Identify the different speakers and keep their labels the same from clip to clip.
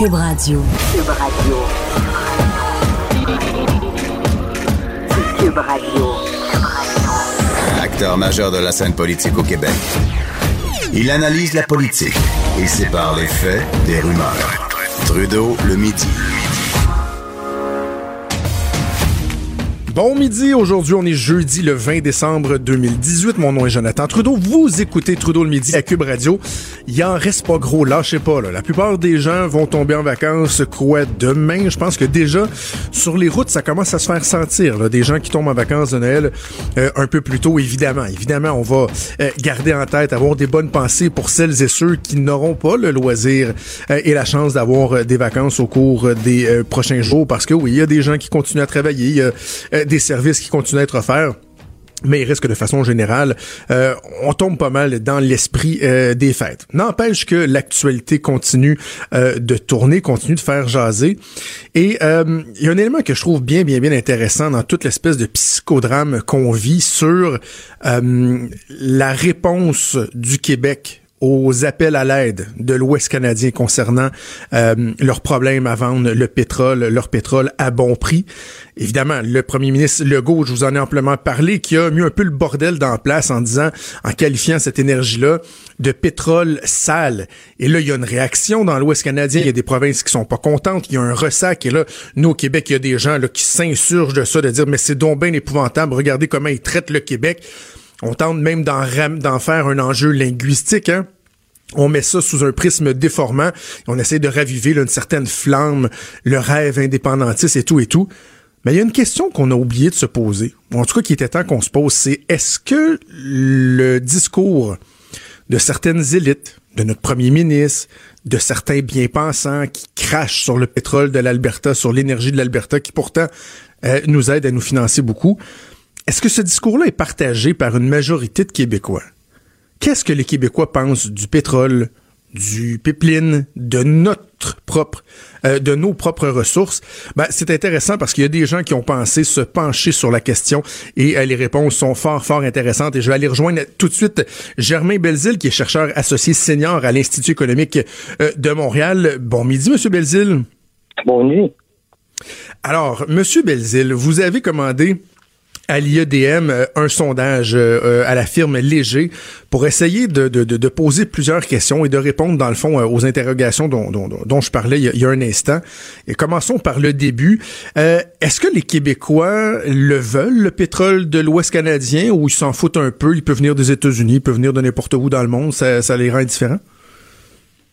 Speaker 1: Cube Radio.
Speaker 2: Cube Radio. Cube Radio.
Speaker 3: Acteur majeur de la scène politique au Québec. Il analyse la politique et sépare les faits des rumeurs. Trudeau le midi.
Speaker 4: Bon midi, aujourd'hui on est jeudi le 20 décembre 2018. Mon nom est Jonathan Trudeau. Vous écoutez Trudeau le midi à Cube Radio. Il en reste pas gros, lâchez pas. Là. La plupart des gens vont tomber en vacances quoi demain? Je pense que déjà sur les routes ça commence à se faire sentir. Là. Des gens qui tombent en vacances de Noël euh, un peu plus tôt, évidemment. Évidemment, on va euh, garder en tête, avoir des bonnes pensées pour celles et ceux qui n'auront pas le loisir euh, et la chance d'avoir des vacances au cours des prochains jours. Parce que oui, il y a des gens qui continuent à travailler. A des services qui continuent à être offerts. Mais il risque de façon générale, euh, on tombe pas mal dans l'esprit euh, des fêtes. N'empêche que l'actualité continue euh, de tourner, continue de faire jaser. Et il y a un élément que je trouve bien, bien, bien intéressant dans toute l'espèce de psychodrame qu'on vit sur la réponse du Québec aux appels à l'aide de l'Ouest canadien concernant euh, leurs problèmes à vendre le pétrole, leur pétrole à bon prix. Évidemment, le premier ministre Legault, je vous en ai amplement parlé, qui a mis un peu le bordel dans la place en disant, en qualifiant cette énergie-là de pétrole sale. Et là, il y a une réaction dans l'Ouest canadien. Il y a des provinces qui sont pas contentes. Il y a un ressac. Et là, nous, au Québec, il y a des gens là, qui s'insurgent de ça, de dire, mais c'est donc bien épouvantable. Regardez comment ils traitent le Québec. On tente même d'en faire un enjeu linguistique, hein? On met ça sous un prisme déformant. on essaie de raviver une certaine flamme, le rêve indépendantiste et tout et tout. Mais il y a une question qu'on a oublié de se poser, en tout cas qui était temps qu'on se pose, c'est est-ce que le discours de certaines élites, de notre premier ministre, de certains bien-pensants qui crachent sur le pétrole de l'Alberta, sur l'énergie de l'Alberta, qui pourtant euh, nous aide à nous financer beaucoup, est-ce que ce discours-là est partagé par une majorité de Québécois? Qu'est-ce que les Québécois pensent du pétrole, du pipeline, de notre propre, euh, de nos propres ressources? Ben, c'est intéressant parce qu'il y a des gens qui ont pensé se pencher sur la question et euh, les réponses sont fort, fort intéressantes. Et je vais aller rejoindre tout de suite Germain Belzile, qui est chercheur associé senior à l'Institut économique euh, de Montréal. Bon midi, Monsieur Belzile.
Speaker 5: Bon nuit.
Speaker 4: Alors, Monsieur Belzile, vous avez commandé à l'IEDM euh, un sondage euh, euh, à la firme Léger pour essayer de, de, de, poser plusieurs questions et de répondre, dans le fond, aux interrogations dont, dont, dont je parlais il y, a, un instant. Et commençons par le début. Est-ce que les Québécois le veulent, le pétrole de l'Ouest canadien, ou ils s'en foutent un peu? Il peut venir des États-Unis, il peut venir de n'importe où dans le monde. Ça, ça les rend indifférents?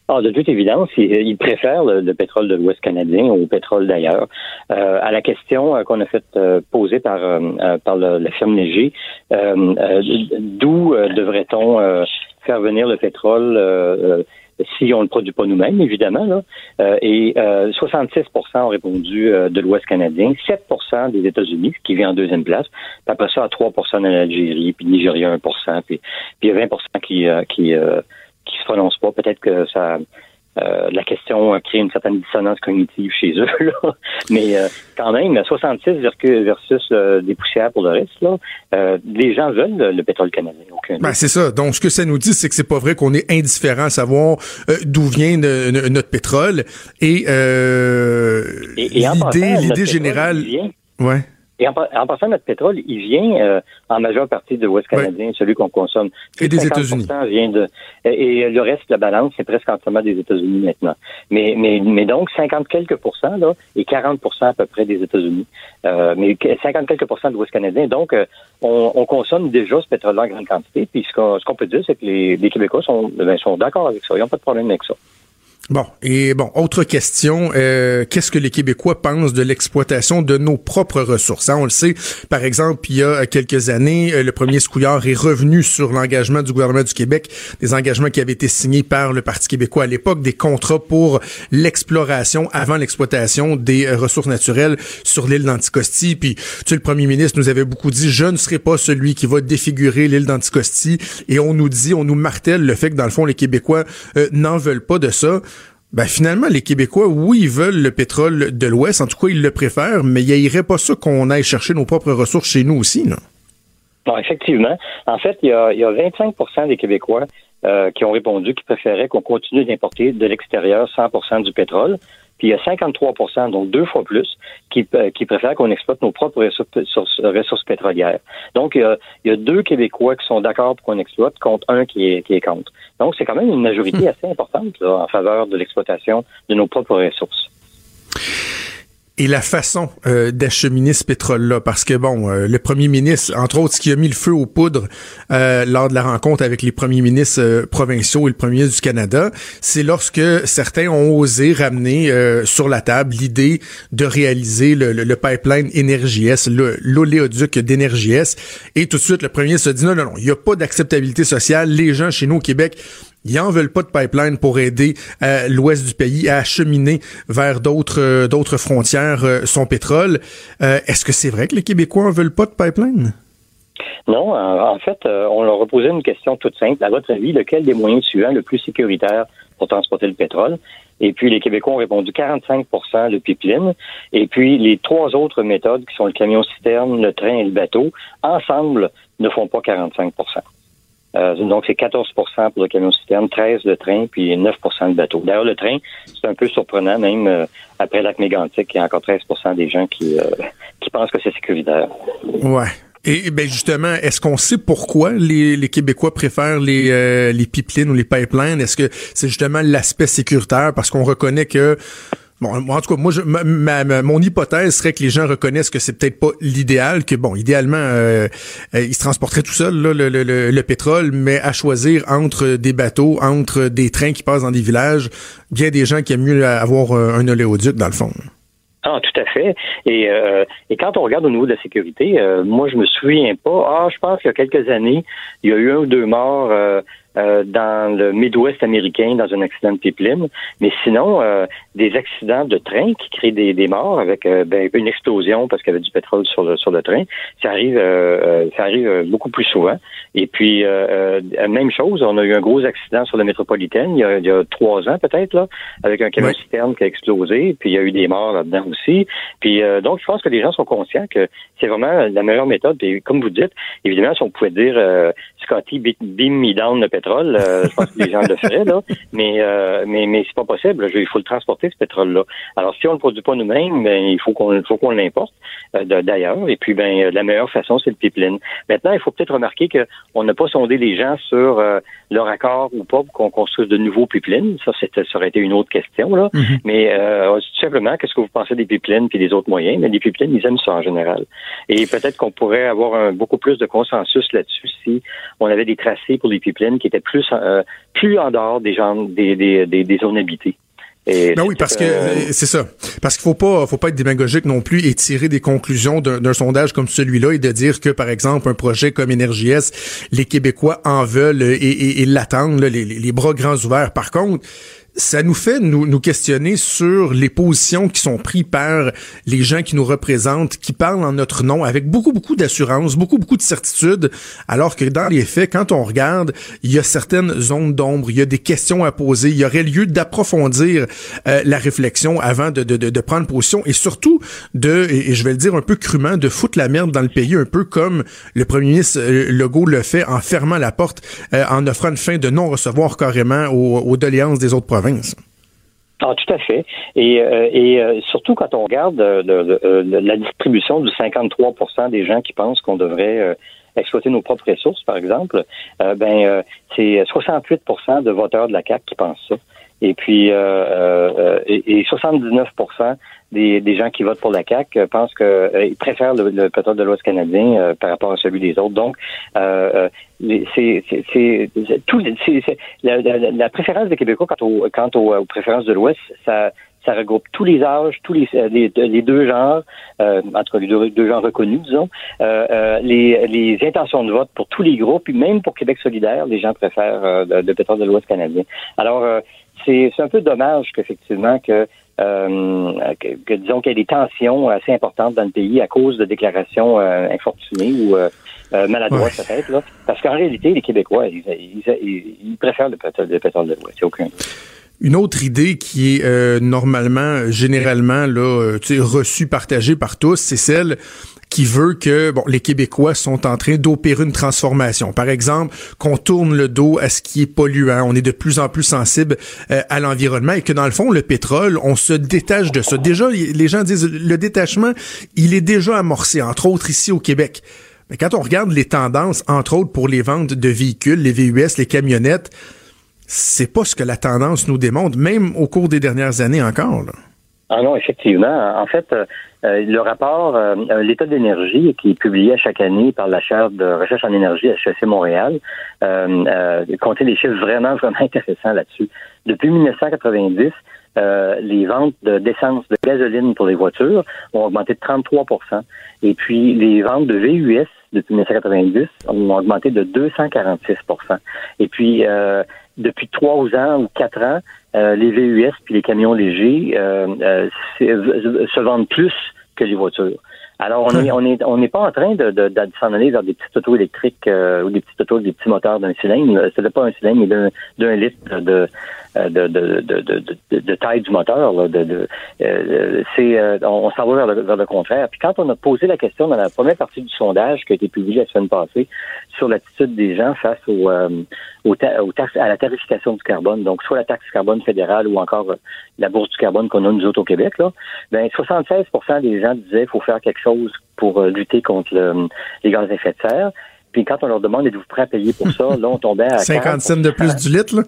Speaker 5: Ah, de toute évidence, ils, préfèrent le, pétrole de l'Ouest canadien au pétrole d'ailleurs. Euh, à la question euh, qu'on a fait euh, poser par par la firme Léger, d'où devrait-on faire venir le pétrole si on ne le produit pas nous-mêmes, évidemment. Là. et 66% ont répondu de l'Ouest canadien, 7% des États-Unis, qui vient en deuxième place, puis après ça, à 3 en Algérie, puis Nigeria 1 puis, puis il y a 20 qui, qui qui se prononcent pas. Peut-être que ça euh, la question crée une certaine dissonance cognitive chez eux. Là. Mais euh, quand même, 66 versus euh, des poussières pour le reste, là, les gens veulent le, pétrole canadien.
Speaker 4: Ben, c'est ça. Donc, ce que ça nous dit, c'est que c'est pas vrai qu'on est indifférent à savoir d'où vient notre pétrole. Et, l'idée, l'idée générale... Ouais.
Speaker 5: Et en, passant, notre pétrole, il vient euh, en majeure partie de l'Ouest canadien, celui qu'on consomme.
Speaker 4: Et des États-Unis.
Speaker 5: vient de et le reste la balance, c'est presque entièrement des États-Unis maintenant. Mais, mais, mais donc 50 quelques pourcents là et 40% à peu près des États-Unis. Euh, mais 50 quelques pourcents de l'Ouest canadien. Donc euh, on, on, consomme déjà ce pétrole en grande quantité. Puis ce qu'on, ce qu'on peut dire, c'est que les, les Québécois sont, ben, sont d'accord avec ça. Ils n'ont pas de problème avec ça.
Speaker 4: Bon, et bon, autre question, euh, qu'est-ce que les Québécois pensent de l'exploitation de nos propres ressources? Hein? On le sait, par exemple, il y a quelques années, euh, le premier Scouillard est revenu sur l'engagement du gouvernement du Québec, des engagements qui avaient été signés par le Parti québécois à l'époque, des contrats pour l'exploration avant l'exploitation des euh, ressources naturelles sur l'île d'Anticosti. Puis, tu sais, le premier ministre nous avait beaucoup dit, je ne serai pas celui qui va défigurer l'île d'Anticosti. Et on nous dit, on nous martèle le fait que, dans le fond, les Québécois n'en veulent pas de ça. Ben finalement, les Québécois, oui, ils veulent le pétrole de l'Ouest, en tout cas, ils le préfèrent, mais il irait pas ça qu'on aille chercher nos propres ressources chez nous aussi, non?
Speaker 5: Non, effectivement. En fait, il y a, il y a 25 des Québécois euh, qui ont répondu qu'ils préféraient qu'on continue d'importer de l'extérieur 100% du pétrole. Puis il y a 53% donc deux fois plus, qui, euh, qui préfèrent qu'on exploite nos propres ressources, ressources pétrolières. Donc, il y, a, il y, a, deux Québécois qui sont d'accord pour qu'on exploite contre un qui est, qui est contre. Donc, c'est quand même une majorité hmm. assez importante là, en faveur de l'exploitation de nos propres ressources
Speaker 4: et la façon euh, d'acheminer ce pétrole-là. Parce que, bon, euh, le premier ministre, entre autres, ce qui a mis le feu aux poudres euh, lors de la rencontre avec les premiers ministres provinciaux et le premier ministre du Canada, c'est lorsque certains ont osé ramener sur la table l'idée de réaliser le, le, le pipeline Énergie-S, l'oléoduc d'Énergie-S. Et tout de suite, le premier ministre a dit non, non, non, il n'y a pas d'acceptabilité sociale. Les gens chez nous au Québec ils en veulent pas de pipeline pour aider euh, l'ouest du pays à acheminer vers d'autres euh, d'autres frontières euh, son pétrole. Est-ce que c'est vrai que les Québécois en veulent pas de pipeline?
Speaker 5: Non, en fait, on leur a posé une question toute simple. À votre avis, lequel des moyens suivants le plus sécuritaire pour transporter le pétrole? Et puis, les Québécois ont répondu 45% de pipeline. Et puis, les trois autres méthodes, qui sont le camion-citerne, le train et le bateau, ensemble, ne font pas 45 euh, donc, c'est 14% pour le camion-citerne, 13 le train, puis 9% le bateau. D'ailleurs, le train, c'est un peu surprenant, même euh, après lac mégantic, il y a encore 13% des gens qui, euh, qui pensent que c'est sécuritaire.
Speaker 4: Ouais. Et ben justement, est-ce qu'on sait pourquoi les, les Québécois préfèrent les, les pipelines ou les pipelines? Est-ce que c'est justement l'aspect sécuritaire? Parce qu'on reconnaît que Bon, en tout cas, moi, je, ma, mon hypothèse serait que les gens reconnaissent que c'est peut-être pas l'idéal, que bon, idéalement, euh, euh, ils se transporteraient tout seuls le, le, le, pétrole, mais à choisir entre des bateaux, entre des trains qui passent dans des villages, bien des gens qui aiment mieux avoir un oléoduc dans le fond.
Speaker 5: Ah, tout à fait. Et, euh, et quand on regarde au niveau de la sécurité, moi, je me souviens pas. Ah, je pense qu'il y a quelques années, il y a eu un ou deux morts euh, dans le Midwest américain dans un accident de pipeline. Mais sinon, euh, des accidents de train qui créent des, des morts avec euh, ben, une explosion parce qu'il y avait du pétrole sur le sur le train, ça arrive ça arrive beaucoup plus souvent. Et puis même chose, on a eu un gros accident sur la métropolitaine il y a, il y a trois ans peut-être là, avec un camion citerne qui a explosé. Puis il y a eu des morts là-dedans aussi. Puis donc je pense que les gens sont conscients que c'est vraiment la meilleure méthode. Et comme vous dites, évidemment, si on pouvait dire Scotty beam me down le pétrole euh, je pense que les gens le feraient, là. Mais, euh, mais, mais c'est pas possible. Il faut le transporter, ce pétrole-là. Alors, si on le produit pas nous-mêmes, ben, il faut qu'on, faut qu'on l'importe euh, d'ailleurs. Et puis, ben, la meilleure façon, c'est le pipeline. Maintenant, il faut peut-être remarquer qu'on n'a pas sondé les gens sur leur accord ou pas pour qu'on construise de nouveaux pipelines. Ça, ça aurait été une autre question, là. Mm-hmm. Mais tout simplement, qu'est-ce que vous pensez des pipelines puis des autres moyens? Mais les pipelines, ils aiment ça en général. Et peut-être qu'on pourrait avoir un, beaucoup plus de consensus là-dessus si on avait des tracés pour les pipelines qui étaient plus, euh, plus en dehors des, gens, des, des, des, zones habitées.
Speaker 4: Et ben oui, parce que euh, c'est ça. Parce qu'il faut pas, faut pas être démagogique non plus et tirer des conclusions d'un sondage comme celui-là et de dire que, par exemple, un projet comme S, les Québécois en veulent et, et, l'attendent, les, les, bras grands ouverts. Par contre, ça nous fait nous, nous questionner sur les positions qui sont prises par les gens qui nous représentent, qui parlent en notre nom avec beaucoup, beaucoup d'assurance, beaucoup, beaucoup de certitude, alors que dans les faits, quand on regarde, il y a certaines zones d'ombre, il y a des questions à poser, il y aurait lieu d'approfondir euh, la réflexion avant de, de, de, prendre position et surtout de, et, je vais le dire un peu crûment, de foutre la merde dans le pays, un peu comme le premier ministre euh, Legault le fait en fermant la porte, euh, en offrant une fin de non-recevoir carrément aux, aux doléances des autres provinces.
Speaker 5: Ah, tout à fait. Et, euh, et euh, surtout quand on regarde euh, la distribution du 53% des gens qui pensent qu'on devrait exploiter nos propres ressources, par exemple, ben c'est 68% de voteurs de la CAQ qui pensent ça. Et puis, et, 79 des, des, gens qui votent pour la CAQ pensent qu'ils préfèrent le, pétrole de l'Ouest canadien par rapport à celui des autres. Donc, c'est tout la, la, la, préférence des Québécois quant, au, quant aux préférences de l'Ouest, ça ça regroupe tous les âges, tous les, euh, les, deux genres, euh, en tout cas les deux, genres reconnus, disons, euh, euh, les, les, intentions de vote pour tous les groupes, puis même pour Québec solidaire, les gens préfèrent euh, le, pétrole de l'Ouest canadien. Alors, c'est un peu dommage qu'effectivement que, que, disons qu'il y ait des tensions assez importantes dans le pays à cause de déclarations infortunées ou maladroites peut-être, là, parce qu'en réalité, les Québécois, ils, ils, préfèrent le pétrole, le pétrole de l'Ouest, il n'y a aucun
Speaker 4: une autre idée qui est euh, normalement, généralement, là, euh, reçue, partagée par tous, c'est celle qui veut que bon, les Québécois sont en train d'opérer une transformation. Par exemple, qu'on tourne le dos à ce qui est polluant. On est de plus en plus sensible euh, à l'environnement et que dans le fond, le pétrole, on se détache de ça. Déjà, les gens disent le détachement, il est déjà amorcé, entre autres ici au Québec. Mais quand on regarde les tendances, entre autres pour les ventes de véhicules, les VUS, les camionnettes, c'est pas ce que la tendance nous démontre, même au cours des dernières années encore.
Speaker 5: Ah non, effectivement. En fait, euh, euh, le rapport euh, L'état d'énergie qui est publié chaque année par la chaire de recherche en énergie à HEC Montréal euh, comptait des chiffres vraiment, vraiment intéressants là-dessus. Depuis 1990, les ventes d'essence de, gasoline pour les voitures ont augmenté de 33% et puis les ventes de VUS depuis 1990 ont augmenté de 246% Et puis depuis trois ans ou quatre ans, euh, les VUS puis les camions légers euh, euh, se vendent plus que les voitures. Alors on est on est on n'est pas en train de, de, de s'en aller vers des petites autos électriques ou des petites autos, des petits moteurs d'un cylindre. Ce n'est pas un cylindre, mais d'un litre de euh, de, de, de, de, taille du moteur. Là, de, euh, c'est, euh, on, s'en va vers le, vers le, contraire. Puis quand on a posé la question dans la première partie du sondage qui a été publié la semaine passée sur l'attitude des gens face au, au, taxes, à la tarification du carbone, donc soit la taxe carbone fédérale ou encore la bourse du carbone qu'on a nous autres au Québec, là, ben 76% des gens disaient qu'il faut faire quelque chose pour lutter contre les gaz à effet de serre. Puis quand on leur demande êtes-vous prêt à payer pour ça, là, on tombait à
Speaker 4: 50 cents de plus du litre, là?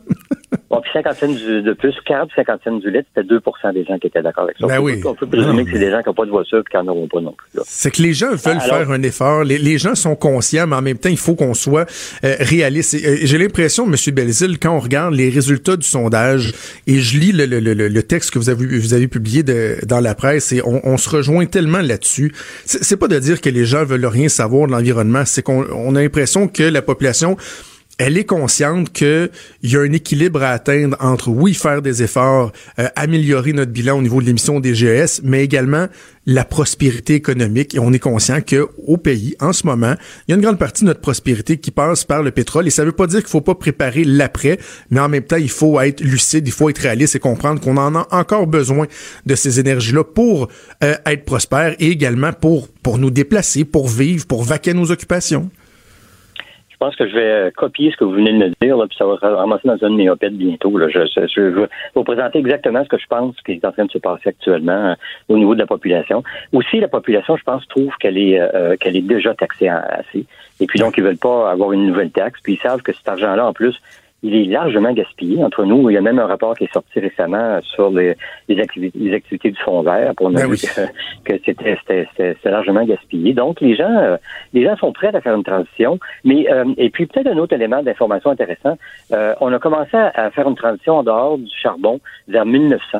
Speaker 5: Bon, puis 50 cents de plus, 40 50 cents du litre, c'était 2% des gens qui étaient d'accord avec ça.
Speaker 4: Ben
Speaker 5: on,
Speaker 4: oui.
Speaker 5: peut, on peut présumer que c'est des gens qui n'ont pas de voiture et qui n'en auront pas non plus.
Speaker 4: C'est que les gens veulent faire un effort. Les, les, gens sont conscients, mais en même temps, il faut qu'on soit euh, réaliste. Euh, j'ai l'impression, M. Belzil, quand on regarde les résultats du sondage, et je lis le, le, le, le texte que vous avez, vous avez publié de, dans la presse, et on, on se rejoint tellement là-dessus. C'est pas de dire que les gens veulent rien savoir de l'environnement, c'est qu'on on a l'impression que la population elle est consciente qu'il y a un équilibre à atteindre entre, oui, faire des efforts, euh, améliorer notre bilan au niveau de l'émission des GES, mais également la prospérité économique. Et on est conscient que au pays, en ce moment, il y a une grande partie de notre prospérité qui passe par le pétrole. Et ça veut pas dire qu'il faut pas préparer l'après, mais en même temps, il faut être lucide, il faut être réaliste et comprendre qu'on en a encore besoin de ces énergies-là pour euh, être prospère et également pour, pour nous déplacer, pour vivre, pour vaquer nos occupations.
Speaker 5: Je pense que je vais euh, copier ce que vous venez de me dire, là, puis ça va ramasser dans un de mes bientôt. Là. Je, je, vais vous présenter exactement ce que je pense qui est en train de se passer actuellement euh, au niveau de la population. Aussi, la population, je pense, trouve qu'elle est euh, qu'elle est déjà taxée assez. Et puis donc, ils veulent pas avoir une nouvelle taxe. Puis ils savent que cet argent-là, en plus, il est largement gaspillé entre nous. Il y a même un rapport qui est sorti récemment sur les, les, activités, du fonds vert pour nous ben que, c'était largement gaspillé. Donc les gens euh, les gens sont prêts à faire une transition, mais euh, et puis peut-être un autre élément d'information intéressant. Euh, on a commencé à faire une transition en dehors du charbon vers 1900.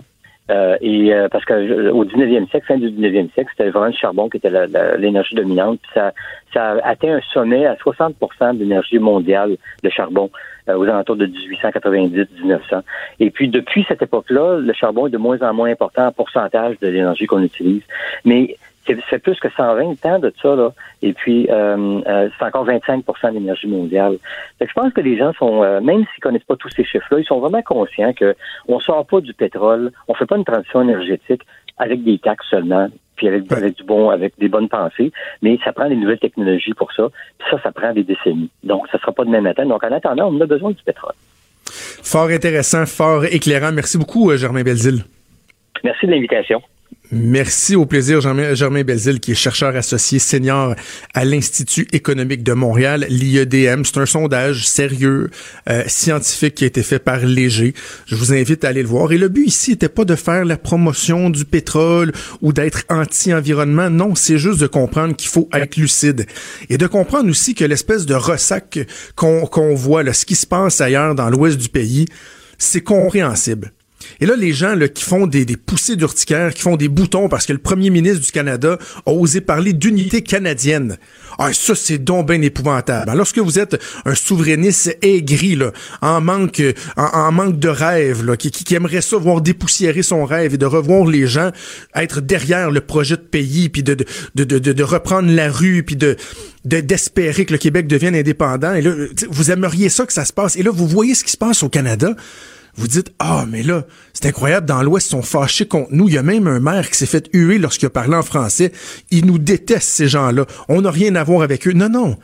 Speaker 5: Euh, et euh, parce que euh, au 19e siècle, fin du 19e siècle, c'était vraiment le charbon qui était l'énergie dominante. Puis ça, ça a atteint un sommet à 60 de l'énergie mondiale, de charbon, aux alentours de 1890-1900. Et puis depuis cette époque-là, le charbon est de moins en moins important en pourcentage de l'énergie qu'on utilise. Mais c'est plus que 120 ans de ça, là. Et puis, euh, euh, c'est encore 25 de l'énergie mondiale. je pense que les gens sont, euh, même s'ils connaissent pas tous ces chiffres-là, ils sont vraiment conscients que on sort pas du pétrole, on fait pas une transition énergétique avec des taxes seulement, puis avec, du bon, avec des bonnes pensées, mais ça prend des nouvelles technologies pour ça. Puis ça, ça prend des décennies. Donc, ça sera pas de même matin. Donc, en attendant, on a besoin du pétrole.
Speaker 4: Fort intéressant, fort éclairant. Merci beaucoup, Germain Belzile.
Speaker 5: Merci de l'invitation.
Speaker 4: Merci, au plaisir, Germain, Belzile, qui est chercheur associé senior à l'Institut économique de Montréal, l'IEDM. C'est un sondage sérieux, euh, scientifique qui a été fait par Léger. Je vous invite à aller le voir. Et le but ici n'était pas de faire la promotion du pétrole ou d'être anti-environnement. Non, c'est juste de comprendre qu'il faut être lucide. Et de comprendre aussi que l'espèce de ressac qu'on qu'on voit, là, ce qui se passe ailleurs dans l'ouest du pays, c'est compréhensible. Et là, les gens là, qui font des, poussées d'urticaire, qui font des boutons parce que le premier ministre du Canada a osé parler d'unité canadienne. Ah, ça, c'est donc bien épouvantable. Lorsque vous êtes un souverainiste aigri, là, en manque, en, manque de rêve, là, qui, qui, aimerait ça voir dépoussiérer son rêve et de revoir les gens être derrière le projet de pays, puis de, de, de, de, reprendre la rue, puis de de- d'espérer que le Québec devienne indépendant. Et là, vous aimeriez ça que ça se passe. Et là, vous voyez ce qui se passe au Canada vous dites ah mais là c'est incroyable dans l'Ouest ils sont fâchés contre nous. Il y a même un maire qui s'est fait huer lorsqu'il a parlé en français. Ils nous détestent ces gens-là. On n'a rien à voir avec eux non non.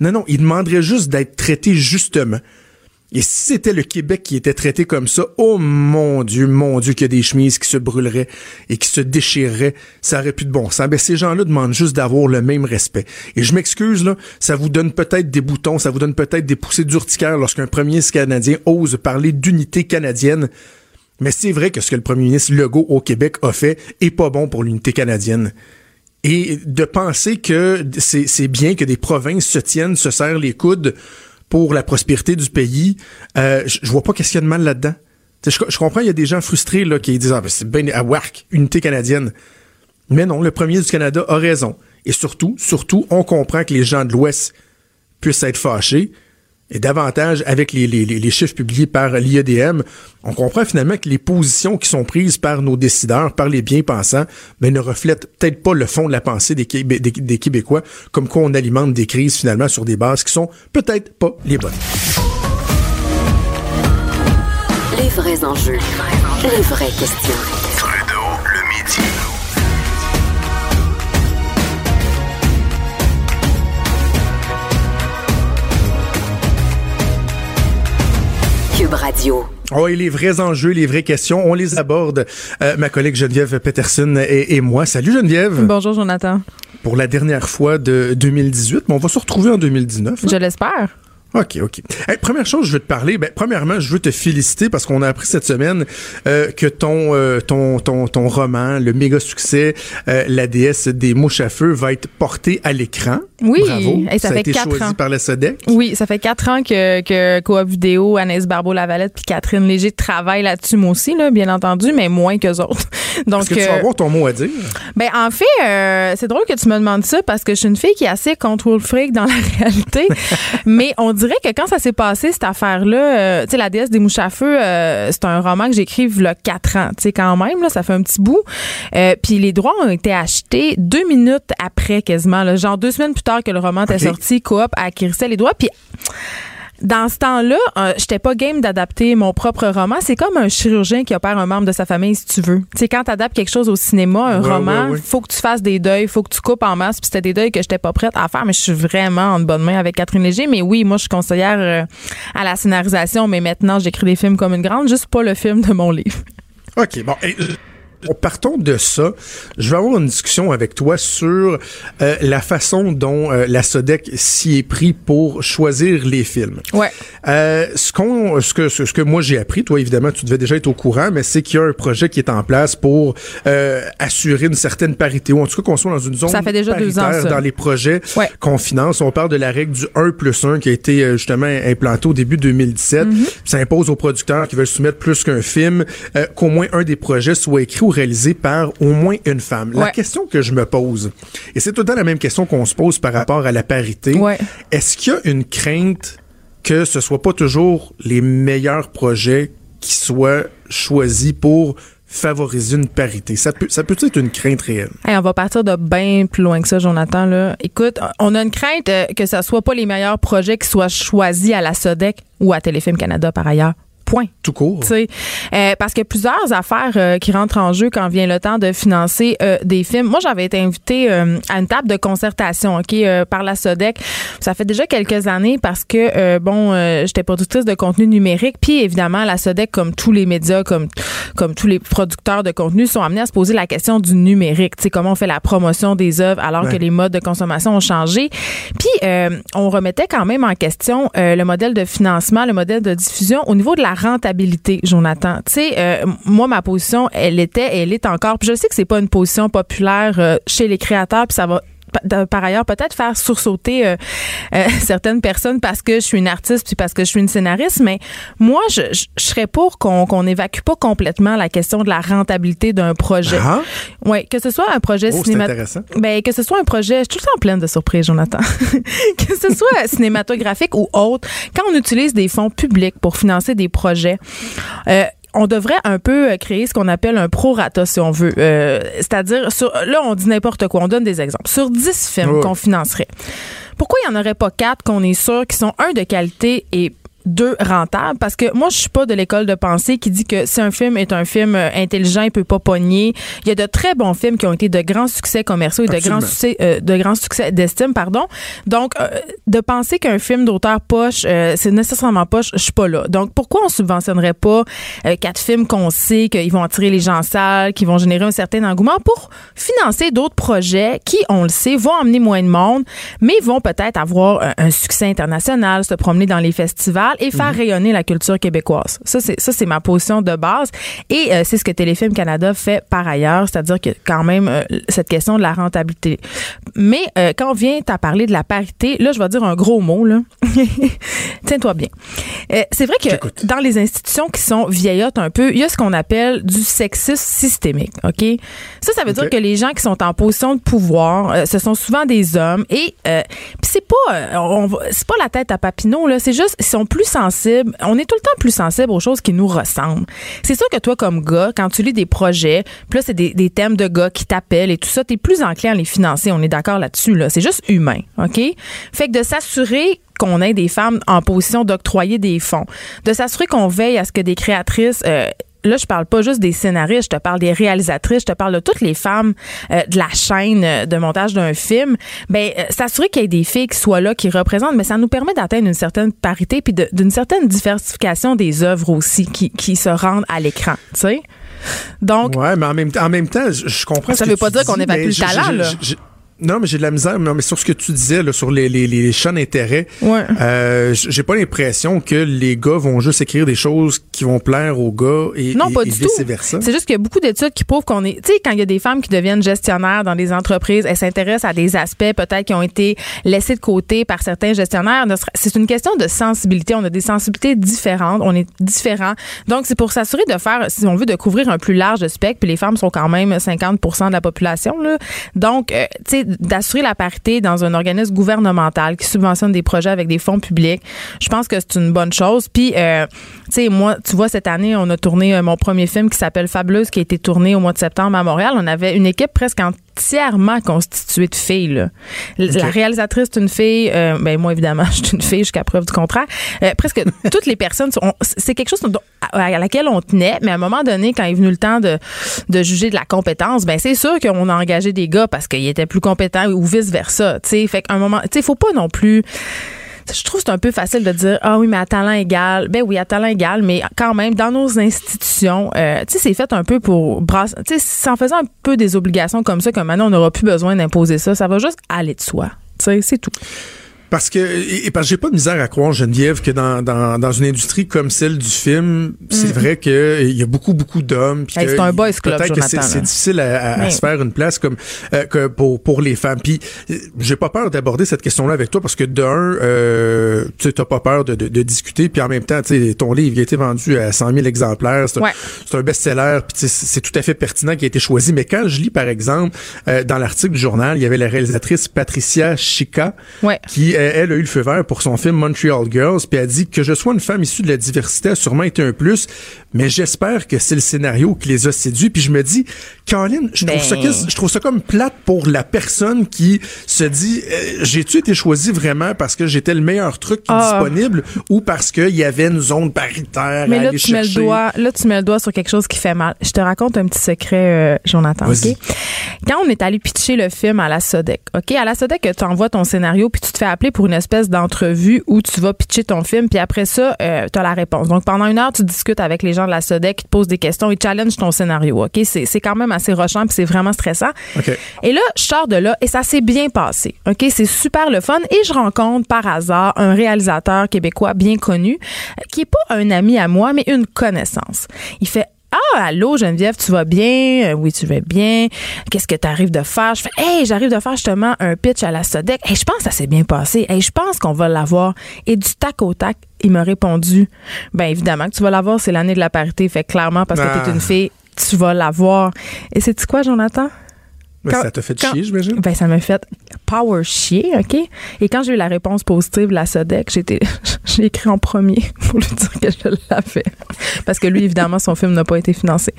Speaker 4: Non non. Ils demanderaient juste d'être traités justement et si c'était le Québec qui était traité comme ça, oh mon Dieu, mon Dieu, qu'il y a des chemises qui se brûleraient et qui se déchireraient, ça aurait plus de bon sens. Ben, ces gens-là demandent juste d'avoir le même respect. Et je m'excuse, là, ça vous donne peut-être des boutons, ça vous donne peut-être des poussées d'urticaire lorsqu'un premier ministre canadien ose parler d'unité canadienne. Mais c'est vrai que ce que le premier ministre Legault au Québec a fait est pas bon pour l'unité canadienne. Et de penser que c'est c'est bien que des provinces se tiennent, se serrent les coudes pour la prospérité du pays, euh, je vois pas qu'est-ce qu'il y a de mal là-dedans. Je, je comprends, il y a des gens frustrés là, qui disent Ah, ben, c'est bien à WARC, unité canadienne. Mais non, le premier du Canada a raison. Et surtout, surtout, on comprend que les gens de l'Ouest puissent être fâchés. Et davantage avec les, les, les chiffres publiés par l'IEDM, on comprend finalement que les positions qui sont prises par nos décideurs, par les bien-pensants, ben, ne reflètent peut-être pas le fond de la pensée des, des Québécois, comme quoi on alimente des crises finalement sur des bases qui sont peut-être pas les bonnes.
Speaker 1: Les vrais enjeux. Les vraies questions. Cube Radio.
Speaker 4: Oh, et les vrais enjeux, les vraies questions, on les aborde. Euh, ma collègue Geneviève Peterson et, et moi. Salut Geneviève.
Speaker 6: Bonjour Jonathan.
Speaker 4: Pour la dernière fois de 2018, mais on va se retrouver en 2019. hein?
Speaker 6: Je l'espère.
Speaker 4: OK, OK. Hey, première chose, je veux te parler. Ben, premièrement, je veux te féliciter parce qu'on a appris cette semaine euh, que ton, euh, ton, ton, ton roman, le méga succès, euh, La déesse des mouches à feu, va être porté à l'écran.
Speaker 6: Oui,
Speaker 4: Bravo.
Speaker 6: et ça
Speaker 4: a
Speaker 6: fait
Speaker 4: été
Speaker 6: quatre
Speaker 4: choisi
Speaker 6: ans.
Speaker 4: par la SODEC.
Speaker 6: Oui, ça fait quatre ans que, que Coop Vidéo, Anaïs Barbeau-Lavalette puis Catherine Léger travaillent là-dessus, moi aussi, là, bien entendu, mais moins qu'eux autres. Donc,
Speaker 4: Est-ce que tu
Speaker 6: euh,
Speaker 4: vas avoir ton mot à dire?
Speaker 6: Ben en fait, euh, c'est drôle que tu me demandes ça parce que je suis une fille qui est assez contrôle freak dans la réalité. mais on dirait que quand ça s'est passé cette affaire-là, euh, tu sais la déesse des mouches à feu, euh, c'est un roman que j'écris il y a quatre ans, tu sais quand même là, ça fait un petit bout. Euh, Puis les droits ont été achetés deux minutes après quasiment, là, genre deux semaines plus tard que le roman était sorti, Coop acquérissait les droits. Puis dans ce temps-là, euh, j'étais pas game d'adapter mon propre roman. C'est comme un chirurgien qui opère un membre de sa famille, si tu veux. Tu sais, quand t'adaptes quelque chose au cinéma, un
Speaker 4: Ouais,
Speaker 6: roman,
Speaker 4: ouais, ouais.
Speaker 6: faut que tu fasses des deuils, faut que tu coupes en masse. Puis c'était des deuils que j'étais pas prête à faire, mais je suis vraiment en bonne main avec Catherine Léger. Mais oui, moi, je suis conseillère euh, à la scénarisation, mais maintenant, j'écris des films comme une grande, juste pas le film de mon livre.
Speaker 4: OK, bon. et, euh, Partons de ça. Je vais avoir une discussion avec toi sur euh, la façon dont euh, la SODEC s'y est pris pour choisir les films.
Speaker 6: Ouais.
Speaker 4: Euh, ce, qu'on, ce, que, ce, ce que moi j'ai appris, toi évidemment tu devais déjà être au courant, mais c'est qu'il y a un projet qui est en place pour euh, assurer une certaine parité, ou en tout cas qu'on soit dans une zone
Speaker 6: Ça fait déjà deux ans,
Speaker 4: paritaire
Speaker 6: ça.
Speaker 4: dans les projets
Speaker 6: Ouais.
Speaker 4: qu'on finance. On parle de la règle du 1 plus 1 qui a été euh, justement implantée au début 2017.
Speaker 6: Mm-hmm.
Speaker 4: Ça impose aux producteurs qui veulent soumettre plus qu'un film euh, qu'au moins un des projets soit écrit réalisé par au moins une femme. La question que je me pose, et c'est tout le temps la même question qu'on se pose par rapport à la parité,
Speaker 6: Ouais.
Speaker 4: est-ce qu'il y a une crainte que ce soit pas toujours les meilleurs projets qui soient choisis pour favoriser une parité? Ça peut, ça peut être une crainte réelle?
Speaker 6: Hey, on va partir de bien plus loin que ça, Jonathan. Là. Écoute, on a une crainte euh, que ce soit pas les meilleurs projets qui soient choisis à la SODEC ou à Téléfilm Canada par ailleurs. Point.
Speaker 4: Tout court.
Speaker 6: Euh, parce qu'il y a plusieurs affaires euh, qui rentrent en jeu quand vient le temps de financer euh, des films. Moi, j'avais été invitée euh, à une table de concertation, ok, euh, par la Sodec. Ça fait déjà quelques années parce que euh, bon, euh, j'étais productrice de contenu numérique, puis évidemment la Sodec, comme tous les médias, comme comme tous les producteurs de contenu, sont amenés à se poser la question du numérique. Tu sais, comment on fait la promotion des œuvres alors
Speaker 4: Ouais.
Speaker 6: que les modes de consommation ont changé. Puis euh, on remettait quand même en question euh, le modèle de financement, le modèle de diffusion au niveau de la rentabilité, Jonathan. Tu sais, euh, moi ma position, elle était, elle est encore. Puis je sais que c'est pas une position populaire euh, chez les créateurs, puis ça va par ailleurs peut-être faire sursauter euh, euh, certaines personnes parce que je suis une artiste puis parce que je suis une scénariste mais moi je, je, je serais pour qu'on qu'on évacue pas complètement la question de la rentabilité d'un projet
Speaker 4: Ah.
Speaker 6: oui que ce soit un projet
Speaker 4: Oh, c'est
Speaker 6: cinématographique
Speaker 4: intéressant.
Speaker 6: ben, que ce soit un projet, je suis tout le temps pleine de surprises, Jonathan. que ce soit cinématographique ou autre, quand on utilise des fonds publics pour financer des projets, euh, on devrait un peu euh, créer ce qu'on appelle un prorata, si on veut. Euh, C'est-à-dire, sur- là, on dit n'importe quoi. On donne des exemples. Sur 10 films qu'on financerait, pourquoi il n'y en aurait pas quatre qu'on est sûr qui sont, un, de qualité et deux rentables. Parce que moi je suis pas de l'école de pensée qui dit que si un film est un film euh, intelligent il peut pas pogner. Il y a de très bons films qui ont été de grands succès commerciaux et de grands succès euh, de grands succès d'estime pardon. Donc euh, de penser qu'un film d'auteur poche euh, c'est nécessairement poche je suis pas là. Donc pourquoi on subventionnerait pas quatre films qu'on sait qu'ils vont attirer les gens en salle qui vont générer un certain engouement pour financer d'autres projets qui on le sait vont amener moins de monde mais vont peut-être avoir un, un succès international se promener dans les festivals? Et faire rayonner la culture québécoise. Ça c'est ça c'est ma position de base. Et euh, c'est ce que Téléfilm Canada fait par ailleurs c'est-à-dire que quand même euh, cette question de la rentabilité. Mais euh, quand on vient à parler de la parité là je vais dire un gros mot là. Tiens-toi bien. C'est vrai que dans les institutions qui sont vieillottes un peu, il y a ce qu'on appelle du sexisme systémique, OK? Ça, ça veut dire que les gens qui sont en position de pouvoir, ce sont souvent des hommes et c'est pas c'est pas la tête à Papineau là, c'est juste ils sont plus sensibles, on est tout le temps plus sensible aux choses qui nous ressemblent. C'est sûr que toi comme gars, quand tu lis des projets, là c'est des, thèmes de gars qui t'appellent et tout ça, t'es plus enclin à les financer, on est d'accord là-dessus là, c'est juste humain, OK? Fait que de s'assurer qu'on ait des femmes en position d'octroyer des fonds, de s'assurer qu'on veille à ce que des créatrices euh, Là, je parle pas juste des scénaristes, je te parle des réalisatrices, je te parle de toutes les femmes euh, de la chaîne euh, de montage d'un film. Ben, euh, s'assurer qu'il y ait des filles qui soient là, qui représentent, mais ça nous permet d'atteindre une certaine parité puis d'une certaine diversification des œuvres aussi qui, qui se rendent à l'écran, tu sais. Donc,
Speaker 4: Ouais, mais en même, en même temps, je, je comprends
Speaker 6: Ça
Speaker 4: ce que
Speaker 6: veut pas dire qu'on évacue le talent, là.
Speaker 4: Non, mais j'ai de la misère. Non, mais sur ce que tu disais, là, sur les, les, les champs d'intérêt,
Speaker 6: Ouais.
Speaker 4: euh, j'ai pas l'impression que les gars vont juste écrire des choses qui vont plaire aux gars et,
Speaker 6: Non,
Speaker 4: et-
Speaker 6: pas
Speaker 4: et
Speaker 6: du tout.
Speaker 4: vice-versa.
Speaker 6: C'est juste qu'il y a beaucoup d'études qui prouvent qu'on est. Tu sais, quand il y a des femmes qui deviennent gestionnaires dans des entreprises, elles s'intéressent à des aspects peut-être qui ont été laissés de côté par certains gestionnaires. C'est une question de sensibilité. On a des sensibilités différentes. On est différents. Donc, c'est pour s'assurer de faire, si on veut, de couvrir un plus large spectre. Puis les femmes sont quand même 50% de la population. Là. Donc, euh, tu sais, d'assurer la parité dans un organisme gouvernemental qui subventionne des projets avec des fonds publics, je pense que c'est une bonne chose. Puis, euh, tu sais, moi, tu vois, cette année, on a tourné euh, mon premier film qui s'appelle Fabuleuse, qui a été tourné au mois de septembre à Montréal. On avait une équipe presque entièrement constituée de filles. là. La réalisatrice, c'est une fille. Euh, ben moi, évidemment, je suis une fille jusqu'à preuve du contraire. Euh, presque toutes les personnes, sont- c'est quelque chose à, laquelle on tenait, mais à un moment donné, quand est venu le temps de, de juger de la compétence, ben c'est sûr qu'on a engagé des gars parce qu'ils étaient plus compétents ou vice-versa. tu sais. Fait qu'à un moment, tu sais, faut pas non plus je trouve que c'est un peu facile de dire ah oui mais à talent égal ben oui à talent égal mais quand même dans nos institutions euh, tu sais c'est fait un peu pour brasser tu sais en faisant un peu des obligations comme ça comme maintenant on n'aura plus besoin d'imposer ça. Ça va juste aller de soi. Tu sais c'est tout
Speaker 4: Parce que, et, parce que j'ai pas de misère à croire, Geneviève, que dans, dans, dans une industrie comme celle du film, c'est vrai qu'il y a beaucoup, beaucoup d'hommes. puis
Speaker 6: Mm. Hey,
Speaker 4: que
Speaker 6: c'est un boys club,
Speaker 4: Peut-être que c'est difficile à, à- se faire une place comme euh, que pour, pour les femmes. Puis j'ai pas peur d'aborder cette question-là avec toi parce que d'un, euh, tu t'as pas peur de, de, de discuter. Puis en même temps, tu sais, ton livre il a été vendu à 100 000 exemplaires. C'est un,
Speaker 6: Ouais.
Speaker 4: c'est un best-seller. Puis c'est tout à fait pertinent qui a été choisi. Mais quand je lis, par exemple, euh, dans l'article du journal, il y avait la réalisatrice Patricia Chica
Speaker 6: Ouais.
Speaker 4: qui, elle, a eu le feu vert pour son film Montreal Girls, puis a dit que je sois une femme issue de la diversité a sûrement été un plus, mais j'espère que c'est le scénario qui les a séduits. Puis je me dis, Caroline, je trouve ça,
Speaker 6: Ben.
Speaker 4: je trouve ça comme plate pour la personne qui se dit, euh, j'ai-tu été choisi vraiment parce que j'étais le meilleur truc qui
Speaker 6: Ah.
Speaker 4: disponible ou parce qu'il y avait une zone paritaire
Speaker 6: Mais
Speaker 4: à
Speaker 6: là,
Speaker 4: aller
Speaker 6: tu mets le
Speaker 4: chercher?
Speaker 6: doigt, là, tu mets le doigt sur quelque chose qui fait mal. Je te raconte un petit secret, euh, Jonathan. Quand on est allé pitcher le film à la Sodec, ok, à la Sodec, tu envoies ton scénario puis tu te fais appeler pour une espèce d'entrevue où tu vas pitcher ton film puis après ça, tu as la réponse. Donc pendant une heure, tu discutes avec les gens de la Sodec, ils te posent des questions, ils challenge ton scénario. Ok, c'est c'est quand même assez rochant puis c'est vraiment stressant.
Speaker 4: OK.
Speaker 6: Et là, je sors de là et ça s'est bien passé. OK, c'est super le fun et je rencontre par hasard un réalisateur québécois bien connu euh, qui est pas un ami à moi mais une connaissance. Il fait ah, allô Geneviève, tu vas bien? Euh, oui, tu vas bien. Qu'est-ce que tu arrives de faire? Je fais Hey, j'arrive de faire justement un pitch à la Sodec. Hey, je pense que ça s'est bien passé. Hey, je pense qu'on va l'avoir. Et du tac au tac, il m'a répondu Ben évidemment que tu vas l'avoir, c'est l'année de la parité. Fait clairement, parce que
Speaker 4: Ah.
Speaker 6: tu es une fille, tu vas l'avoir. Et c'est quoi, Jonathan? Quand-
Speaker 4: ça t'a fait
Speaker 6: quand-
Speaker 4: chier, j'imagine?
Speaker 6: Ben, ça m'a fait power chier, OK? Et quand j'ai eu la réponse positive de la Sodec, j'étais, j'ai écrit en premier pour lui dire que je l'avais. Parce que lui, évidemment, son film n'a pas été financé.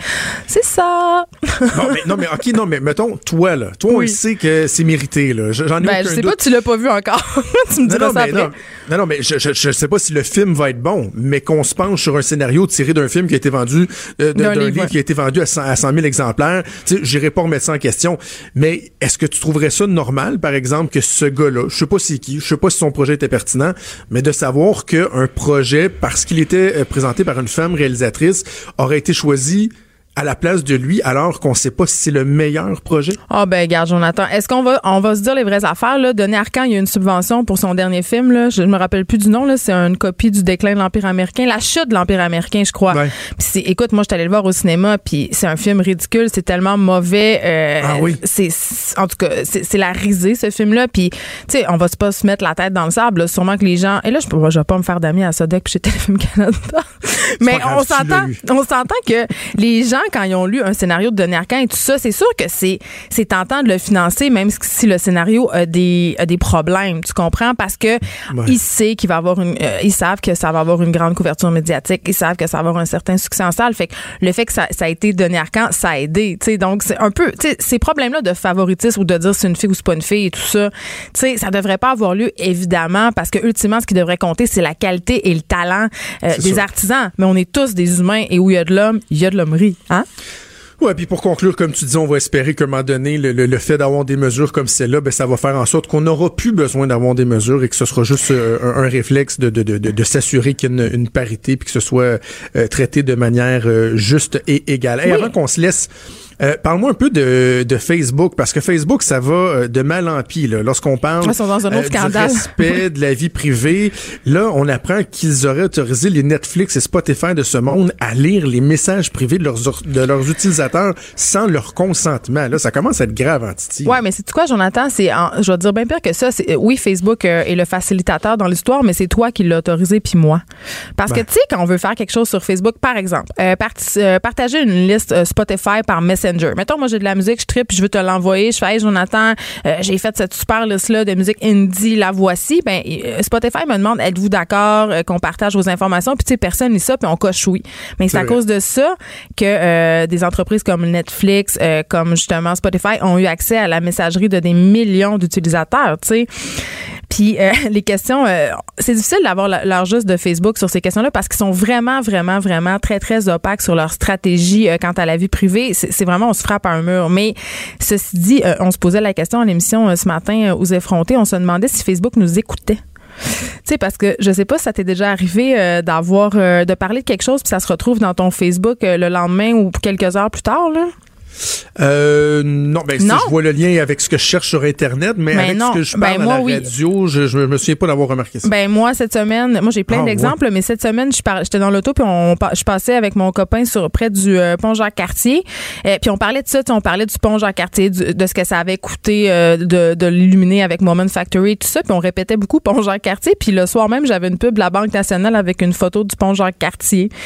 Speaker 6: C'est ça!
Speaker 4: non, mais, non, mais OK, non, mais mettons, toi, là. Toi, on
Speaker 6: Oui.
Speaker 4: le sait que c'est mérité, là. J'en ai
Speaker 6: Ben, je sais
Speaker 4: doute.
Speaker 6: pas, tu l'as pas vu encore. tu me
Speaker 4: Non,
Speaker 6: diras
Speaker 4: non,
Speaker 6: ça
Speaker 4: mais,
Speaker 6: après.
Speaker 4: non, non, non, mais je, je, je sais pas si le film va être bon, mais qu'on se penche sur un scénario tiré d'un film qui a été vendu, euh,
Speaker 6: D'un livre,
Speaker 4: qui a été vendu à 100, à 100 000 exemplaires, tu sais, j'irai pas remettre ça en question. Mais est-ce que tu trouverais ça normal, par exemple, que ce gars-là, je sais pas c'est qui, je sais pas si son projet était pertinent, mais de savoir qu'un projet, parce qu'il était euh, présenté par une femme réalisatrice, aurait été choisi à la place de lui, alors qu'on sait pas si c'est le meilleur projet?
Speaker 6: Ah ben garde Jonathan, est-ce qu'on va on va se dire les vraies affaires là, Denis Arcand, il y a une subvention pour son dernier film là, je me rappelle plus du nom là, c'est une copie du déclin de l'empire américain, la chute de l'empire américain, je crois.
Speaker 4: Ouais.
Speaker 6: Puis c'est écoute, moi je suis allée le voir au cinéma puis c'est un film ridicule, c'est tellement mauvais euh,
Speaker 4: Ah oui?
Speaker 6: c'est en tout cas, c'est c'est la risée ce film là puis tu sais, on va pas se mettre la tête dans le sable, là. sûrement que les gens et là je je vais pas me faire d'amis à Sodec puis chez Téléfilm Canada. Mais on s'entend on s'entend que les gens, quand ils ont lu un scénario de Denis Arcand et tout ça, c'est sûr que c'est, c'est tentant de le financer, même si le scénario a des, a des problèmes. Tu comprends? Parce que
Speaker 4: Ouais.
Speaker 6: il sait qu'il va avoir une, euh, ils savent que ça va avoir une grande couverture médiatique. Ils savent que ça va avoir un certain succès en salle. Fait que le fait que ça, ça a été Denis Arcand, ça a aidé. Tu sais, donc c'est un peu, ces problèmes-là de favoritisme ou de dire c'est une fille ou c'est pas une fille et tout ça, tu ça devrait pas avoir lieu, évidemment, parce que ultimement, ce qui devrait compter, c'est la qualité et le talent euh, des
Speaker 4: sûr.
Speaker 6: artisans. Mais on est tous des humains et où il y a de l'homme, il y a de l'hommerie. Hein?
Speaker 4: Ouais, puis pour conclure, comme tu dis, on va espérer qu'à un moment donné, le, le- le fait d'avoir des mesures comme celle-là, ben, ça va faire en sorte qu'on n'aura plus besoin d'avoir des mesures et que ce sera juste euh, un, un réflexe de, de, de, de, s'assurer qu'il y a une, une parité puis que ce soit euh, traité de manière euh, juste et égale. Avant qu'on se laisse, euh, parle-moi un peu de, de Facebook, parce que Facebook, ça va euh, de mal en pis. là. Lorsqu'on parle
Speaker 6: Ils sont dans un autre
Speaker 4: du
Speaker 6: scandale.
Speaker 4: respect de la vie privée, là, on apprend qu'ils auraient autorisé les Netflix et Spotify de ce monde à lire les messages privés de leurs, de leurs utilisateurs sans leur consentement. Là, ça commence à être grave, en Titi.
Speaker 6: Ouais, mais c'est quoi, Jonathan? C'est, en- je vais te dire bien pire que ça. Euh, oui, Facebook euh, est le facilitateur dans l'histoire, mais c'est toi qui l'as autorisé puis moi. Parce que
Speaker 4: Ben.
Speaker 6: tu sais, quand on veut faire quelque chose sur Facebook, par exemple, euh, euh, partager une liste euh, Spotify par Messenger. Mettons, moi j'ai de la musique, je tripe, je veux te l'envoyer. Je fais, hey, Jonathan, euh, j'ai fait cette super liste là de musique indie, la voici. Ben euh, Spotify me demande, êtes-vous d'accord euh, qu'on partage vos informations? Puis tu sais, personne lit ça, puis on coche oui. Mais c'est
Speaker 4: C'est
Speaker 6: à
Speaker 4: vrai.
Speaker 6: cause de ça que euh, des entreprises comme Netflix, euh, comme justement Spotify, ont eu accès à la messagerie de des millions d'utilisateurs, tu sais. Euh, les questions, euh, c'est difficile d'avoir l'heure juste de Facebook sur ces questions-là parce qu'ils sont vraiment, vraiment, vraiment très, très opaques sur leur stratégie euh, quant à la vie privée. C'est vraiment, on se frappe à un mur. Mais ceci dit, on se posait la question à l'émission euh, ce matin aux effrontés. On se demandait si Facebook nous écoutait. Tu sais, parce que je sais pas si ça t'est déjà arrivé d'avoir, de parler de quelque chose puis ça se retrouve dans ton Facebook le lendemain ou quelques heures plus tard, là.
Speaker 4: Euh, non, ben, si je vois le lien avec ce que je cherche sur Internet, mais
Speaker 6: Ben
Speaker 4: avec
Speaker 6: non.
Speaker 4: ce que je
Speaker 6: Ben
Speaker 4: parle
Speaker 6: moi,
Speaker 4: à la
Speaker 6: oui.
Speaker 4: radio, je, je me souviens pas d'avoir remarqué ça.
Speaker 6: Ben moi cette semaine, moi j'ai plein
Speaker 4: Ah,
Speaker 6: d'exemples, mais cette semaine j'étais dans l'auto puis on je passais avec mon copain sur près du euh, pont Jacques Cartier, euh, puis on parlait de ça, on parlait du pont Jacques Cartier, du- de ce que ça avait coûté euh, de, de l'illuminer avec Moment Factory, tout ça, puis on répétait beaucoup pont Jacques Cartier, puis le soir même j'avais une pub de la Banque nationale avec une photo du pont Jacques Cartier.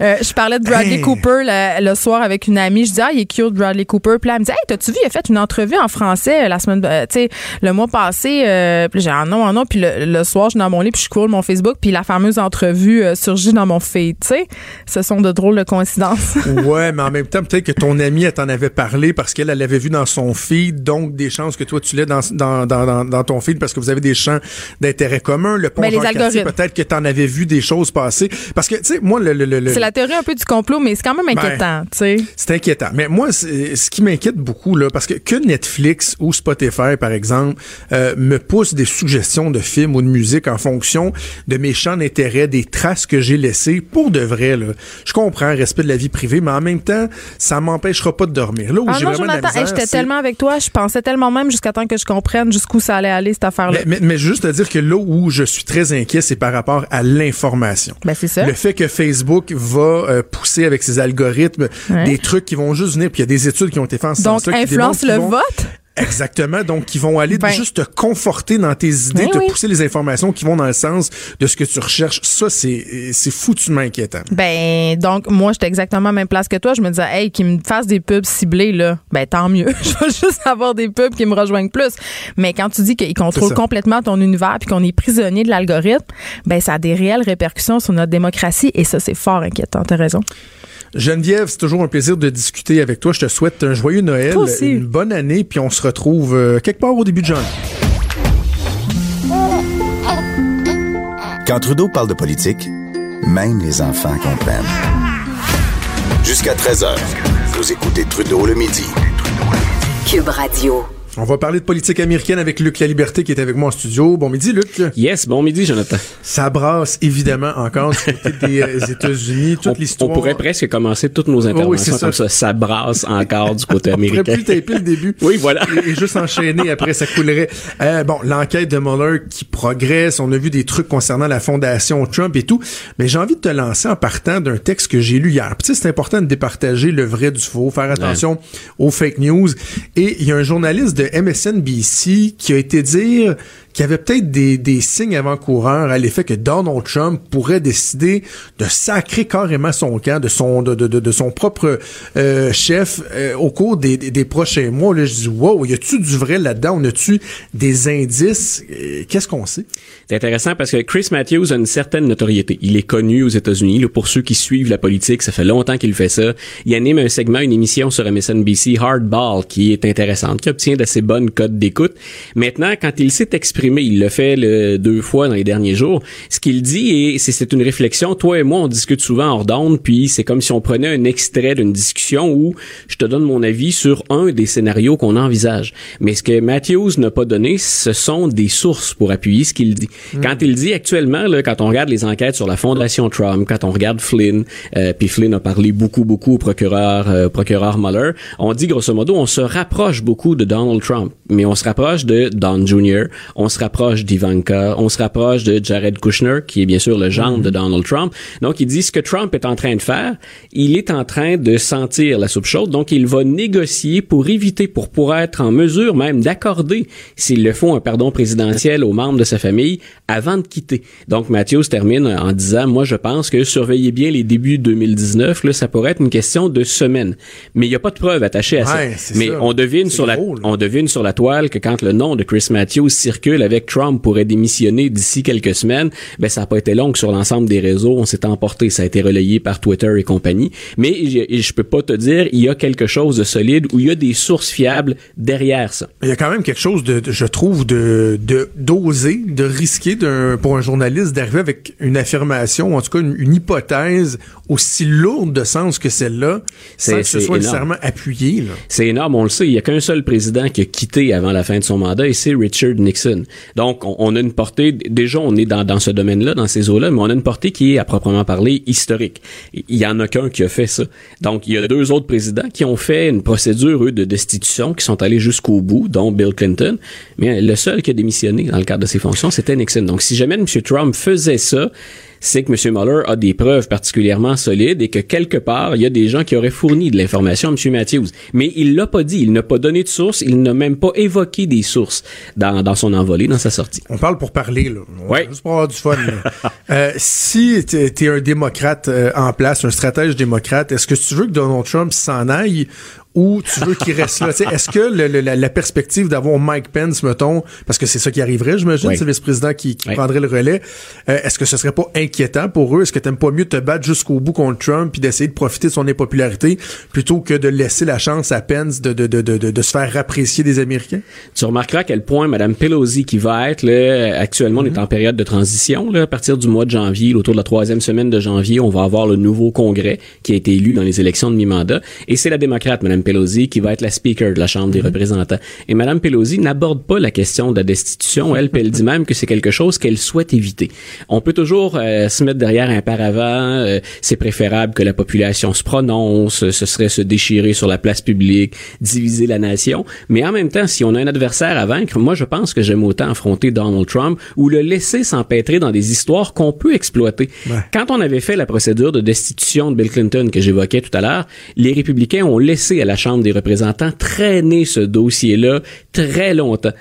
Speaker 6: Euh, je parlais de Bradley
Speaker 4: Hey.
Speaker 6: Cooper le, le soir avec une amie je dis, ah, il est cute, Bradley Cooper. Puis là, elle me dit, hey, t'as-tu vu, il a fait une entrevue en français la semaine, tu sais, le mois passé. puis j'ai un non, un non. Puis le, soir, je suis dans mon lit, puis je cours mon Facebook, puis la fameuse entrevue surgit dans mon feed, tu sais. Ce sont de drôles de coïncidences.
Speaker 4: ouais, mais en même temps, peut-être que ton amie, elle t'en avait parlé parce qu'elle, elle l'avait vu dans son feed, donc des chances que toi, tu l'aies dans, dans, dans, dans, ton feed parce que vous avez des champs d'intérêt commun. Le pont
Speaker 6: ben, les algorithmes.
Speaker 4: peut-être que t'en avais vu des choses passer. Parce que, tu sais, moi, le... le,
Speaker 6: c'est la théorie un peu du complot, mais c'est quand même ben, inquiétant, tu sais.
Speaker 4: C'est inquiétant. Mais moi, ce qui m'inquiète beaucoup, là, parce que que Netflix ou Spotify, par exemple, euh, me pousse des suggestions de films ou de musique en fonction de mes champs d'intérêt, des traces que j'ai laissées, pour de vrai, là. Je comprends, respect de la vie privée, mais en même temps, ça m'empêchera pas de dormir. Là où
Speaker 6: ah
Speaker 4: j'ai vraiment
Speaker 6: de la J'étais tellement avec toi, je pensais tellement même jusqu'à temps que je comprenne jusqu'où ça allait aller, cette affaire-là.
Speaker 4: Mais, mais, juste à dire que là où je suis très inquiet, c'est par rapport à l'information.
Speaker 6: Ben, c'est ça.
Speaker 4: Le fait que Facebook va euh, pousser avec ses algorithmes des trucs qui vont juste venir, puis il y a des études qui ont été faites en ce
Speaker 6: Donc, influence le vote?
Speaker 4: Exactement. Donc, qui vont aller ben. juste te conforter dans tes idées, ben te pousser les informations qui vont dans le sens de ce que tu recherches. Ça, c'est, c'est foutument inquiétant.
Speaker 6: Ben, donc, moi, j'étais exactement à la même place que toi. Je me disais, hey, qu'ils me fassent des pubs ciblés, là. Ben, tant mieux. je veux juste avoir des pubs qui me rejoignent plus. Mais quand tu dis qu'ils contrôlent complètement ton univers puis qu'on est prisonnier de l'algorithme, ben, ça a des réelles répercussions sur notre démocratie et ça, c'est fort inquiétant. T'as raison.
Speaker 4: Geneviève, c'est toujours un plaisir de discuter avec toi. Je te souhaite un joyeux Noël, une bonne année, puis on se retrouve euh, quelque part au début de janvier.
Speaker 3: Quand Trudeau parle de politique, même les enfants comprennent. Jusqu'à 13h, vous écoutez Trudeau le midi.
Speaker 1: Cube Radio.
Speaker 4: On va parler de politique américaine avec Luc La Liberté qui est avec moi en studio. Bon midi, Luc.
Speaker 7: Yes, bon midi, Jonathan.
Speaker 4: Ça brasse évidemment encore du côté des euh, États-Unis, toute l'histoire.
Speaker 7: On pourrait presque commencer toutes nos interventions comme ça. Ça brasse encore du côté américain.
Speaker 4: on pourrait plus taper le début.
Speaker 7: oui, voilà.
Speaker 4: Et, juste enchaîner après, ça coulerait. Euh, bon, l'enquête de Mueller qui progresse. On a vu des trucs concernant la fondation Trump et tout. Mais j'ai envie de te lancer en partant d'un texte que j'ai lu hier. Tu sais, c'est important de départager le vrai du faux, faire attention aux fake news. Et il y a un journaliste de MSNBC qui a été dire qu'il y avait peut-être des, des signes avant-coureurs à l'effet que Donald Trump pourrait décider de sacrer carrément son camp, de son de, de, de son propre euh, chef euh, au cours des, des, prochains mois. Là, je dis wow, y a-tu du vrai là-dedans? On a-tu des indices? Euh, Qu'est-ce qu'on sait?
Speaker 7: C'est intéressant parce que Chris Matthews a une certaine notoriété. Il est connu aux États-Unis. Pour ceux qui suivent la politique, ça fait longtemps qu'il fait ça. Il anime un segment, une émission sur MSNBC, Hardball, qui est intéressante, qui obtient d'assez bonnes codes d'écoute. Maintenant, quand il s'est exprimé il le fait le, deux fois dans les derniers jours. Ce qu'il dit, et c'est une réflexion, toi et moi, on discute souvent hors d'onde, puis c'est comme si on prenait un extrait d'une discussion où je te donne mon avis sur un des scénarios qu'on envisage. Mais ce que Matthews n'a pas donné, ce sont des sources pour appuyer ce qu'il dit. Hmm. Quand il dit actuellement, là, quand on regarde les enquêtes sur la fondation Trump, quand on regarde Flynn, euh, puis Flynn a parlé beaucoup, beaucoup au procureur, euh, procureur Mueller, on dit grosso modo, on se rapproche beaucoup de Donald Trump, mais on se rapproche de Don Jr., on se rapproche d'Ivanka, on se rapproche de Jared Kushner, qui est bien sûr le gendre de Donald Trump. Donc, il dit ce que Trump est en train de faire, il est en train de sentir la soupe chaude, donc il va négocier pour éviter, pour pouvoir être en mesure même d'accorder, s'il le faut, un pardon présidentiel aux membres de sa famille avant de quitter. Donc, Matthews termine en disant, moi, je pense que surveillez bien les débuts 2019, là, ça pourrait être une question de semaines. Mais il n'y a pas de preuve attachée à ça. Mais on devine sur la, on devine sur la toile que quand le nom de Chris Matthews circule avec Trump pourrait démissionner d'ici quelques semaines, ben ça n'a pas été long sur l'ensemble des réseaux. On s'est emporté, ça a été relayé par Twitter et compagnie. Mais je, je peux pas te dire, il y a quelque chose de solide ou il y a des sources fiables derrière ça.
Speaker 4: Il y a quand même quelque chose de, je trouve, de d'oser, de, risquer pour un journaliste d'arriver avec une affirmation, en tout cas une, hypothèse aussi lourde de sens que celle-là, sans que ce soit nécessairement appuyé.
Speaker 7: C'est énorme, on le sait. Il y a qu'un seul président qui a quitté avant la fin de son mandat et c'est Richard Nixon. Donc, on, a une portée, déjà, on est dans, dans ce domaine-là, dans ces eaux-là, mais on a une portée qui est, à proprement parler, historique. Il y en a qu'un qui a fait ça. Donc, il y a deux autres présidents qui ont fait une procédure, eux, de destitution, qui sont allés jusqu'au bout, dont Bill Clinton. Mais le seul qui a démissionné dans le cadre de ses fonctions, c'était Nixon. Donc, si jamais M. Trump faisait ça, c'est que M. Mueller a des preuves particulièrement solides et que quelque part, il y a des gens qui auraient fourni de l'information à M. Matthews. Mais il l'a pas dit, il n'a pas donné de source, il n'a même pas évoqué des sources dans, dans son envolée, dans sa sortie.
Speaker 4: On parle pour parler, là.
Speaker 7: Ouais.
Speaker 4: Juste pour avoir du fun. là. Euh, si t'es es un démocrate euh, en place, un stratège démocrate, est-ce que tu veux que Donald Trump s'en aille ou tu veux qu'il reste là? Est-ce que le- le- la, la perspective d'avoir Mike Pence, mettons, parce que c'est ça qui arriverait, j'imagine,
Speaker 7: Oui.
Speaker 4: c'est le vice-président qui, qui
Speaker 7: Oui.
Speaker 4: prendrait le relais, euh, est-ce que ce serait pas inquiétant pour eux? Est-ce que t'aimes pas mieux te battre jusqu'au bout contre Trump puis d'essayer de profiter de son impopularité plutôt que de laisser la chance à Pence de, de, de, de, de, de se faire apprécier des Américains?
Speaker 7: Tu remarqueras à quel point Mme Pelosi, qui va être, là, actuellement, on est en période de transition, là, à partir du mois de janvier, autour de la troisième semaine de janvier, on va avoir le nouveau Congrès qui a été élu dans les élections de mi-mandat. Et c'est la démocrate, Mme Pelosi, qui va être la speaker de la Chambre des représentants. Et Mme Pelosi n'aborde pas la question de la destitution. Elle, elle dit même que c'est quelque chose qu'elle souhaite éviter. On peut toujours euh, se mettre derrière un paravent. euh, c'est préférable que la population se prononce. Ce serait se déchirer sur la place publique, diviser la nation. Mais en même temps, si on a un adversaire à vaincre, moi, je pense que j'aime autant affronter Donald Trump ou le laisser s'empêtrer dans des histoires qu'on peut exploiter. Quand on avait fait la procédure de destitution de Bill Clinton que j'évoquais tout à l'heure, les républicains ont laissé à la Chambre des représentants traîner ce dossier-là très longtemps.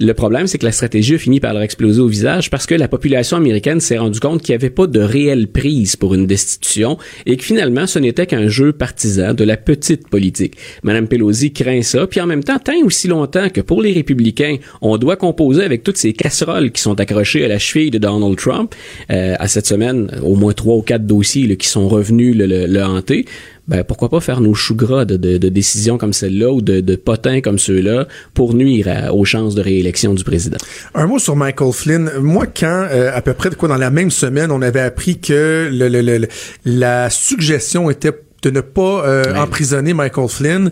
Speaker 7: Le problème, c'est que la stratégie a fini par leur exploser au visage parce que la population américaine s'est rendue compte qu'il n'y avait pas de réelle prise pour une destitution et que finalement, ce n'était qu'un jeu partisan de la petite politique. Madame Pelosi craint ça, puis en même temps, tant aussi longtemps que pour les républicains, on doit composer avec toutes ces casseroles qui sont accrochées à la cheville de Donald Trump. Euh, à cette semaine, au moins trois ou quatre dossiers là, qui sont revenus le- le hanter ben pourquoi pas faire nos choux gras de, de- de décisions comme celle-là ou de, de potins comme ceux-là pour nuire à- aux chances de réélection du président?
Speaker 4: Un mot sur Michael Flynn. Moi, quand euh, à peu près de quoi dans la même semaine, on avait appris que le, le- le- le- la suggestion était de ne pas euh,
Speaker 7: Ouais.
Speaker 4: emprisonner Michael Flynn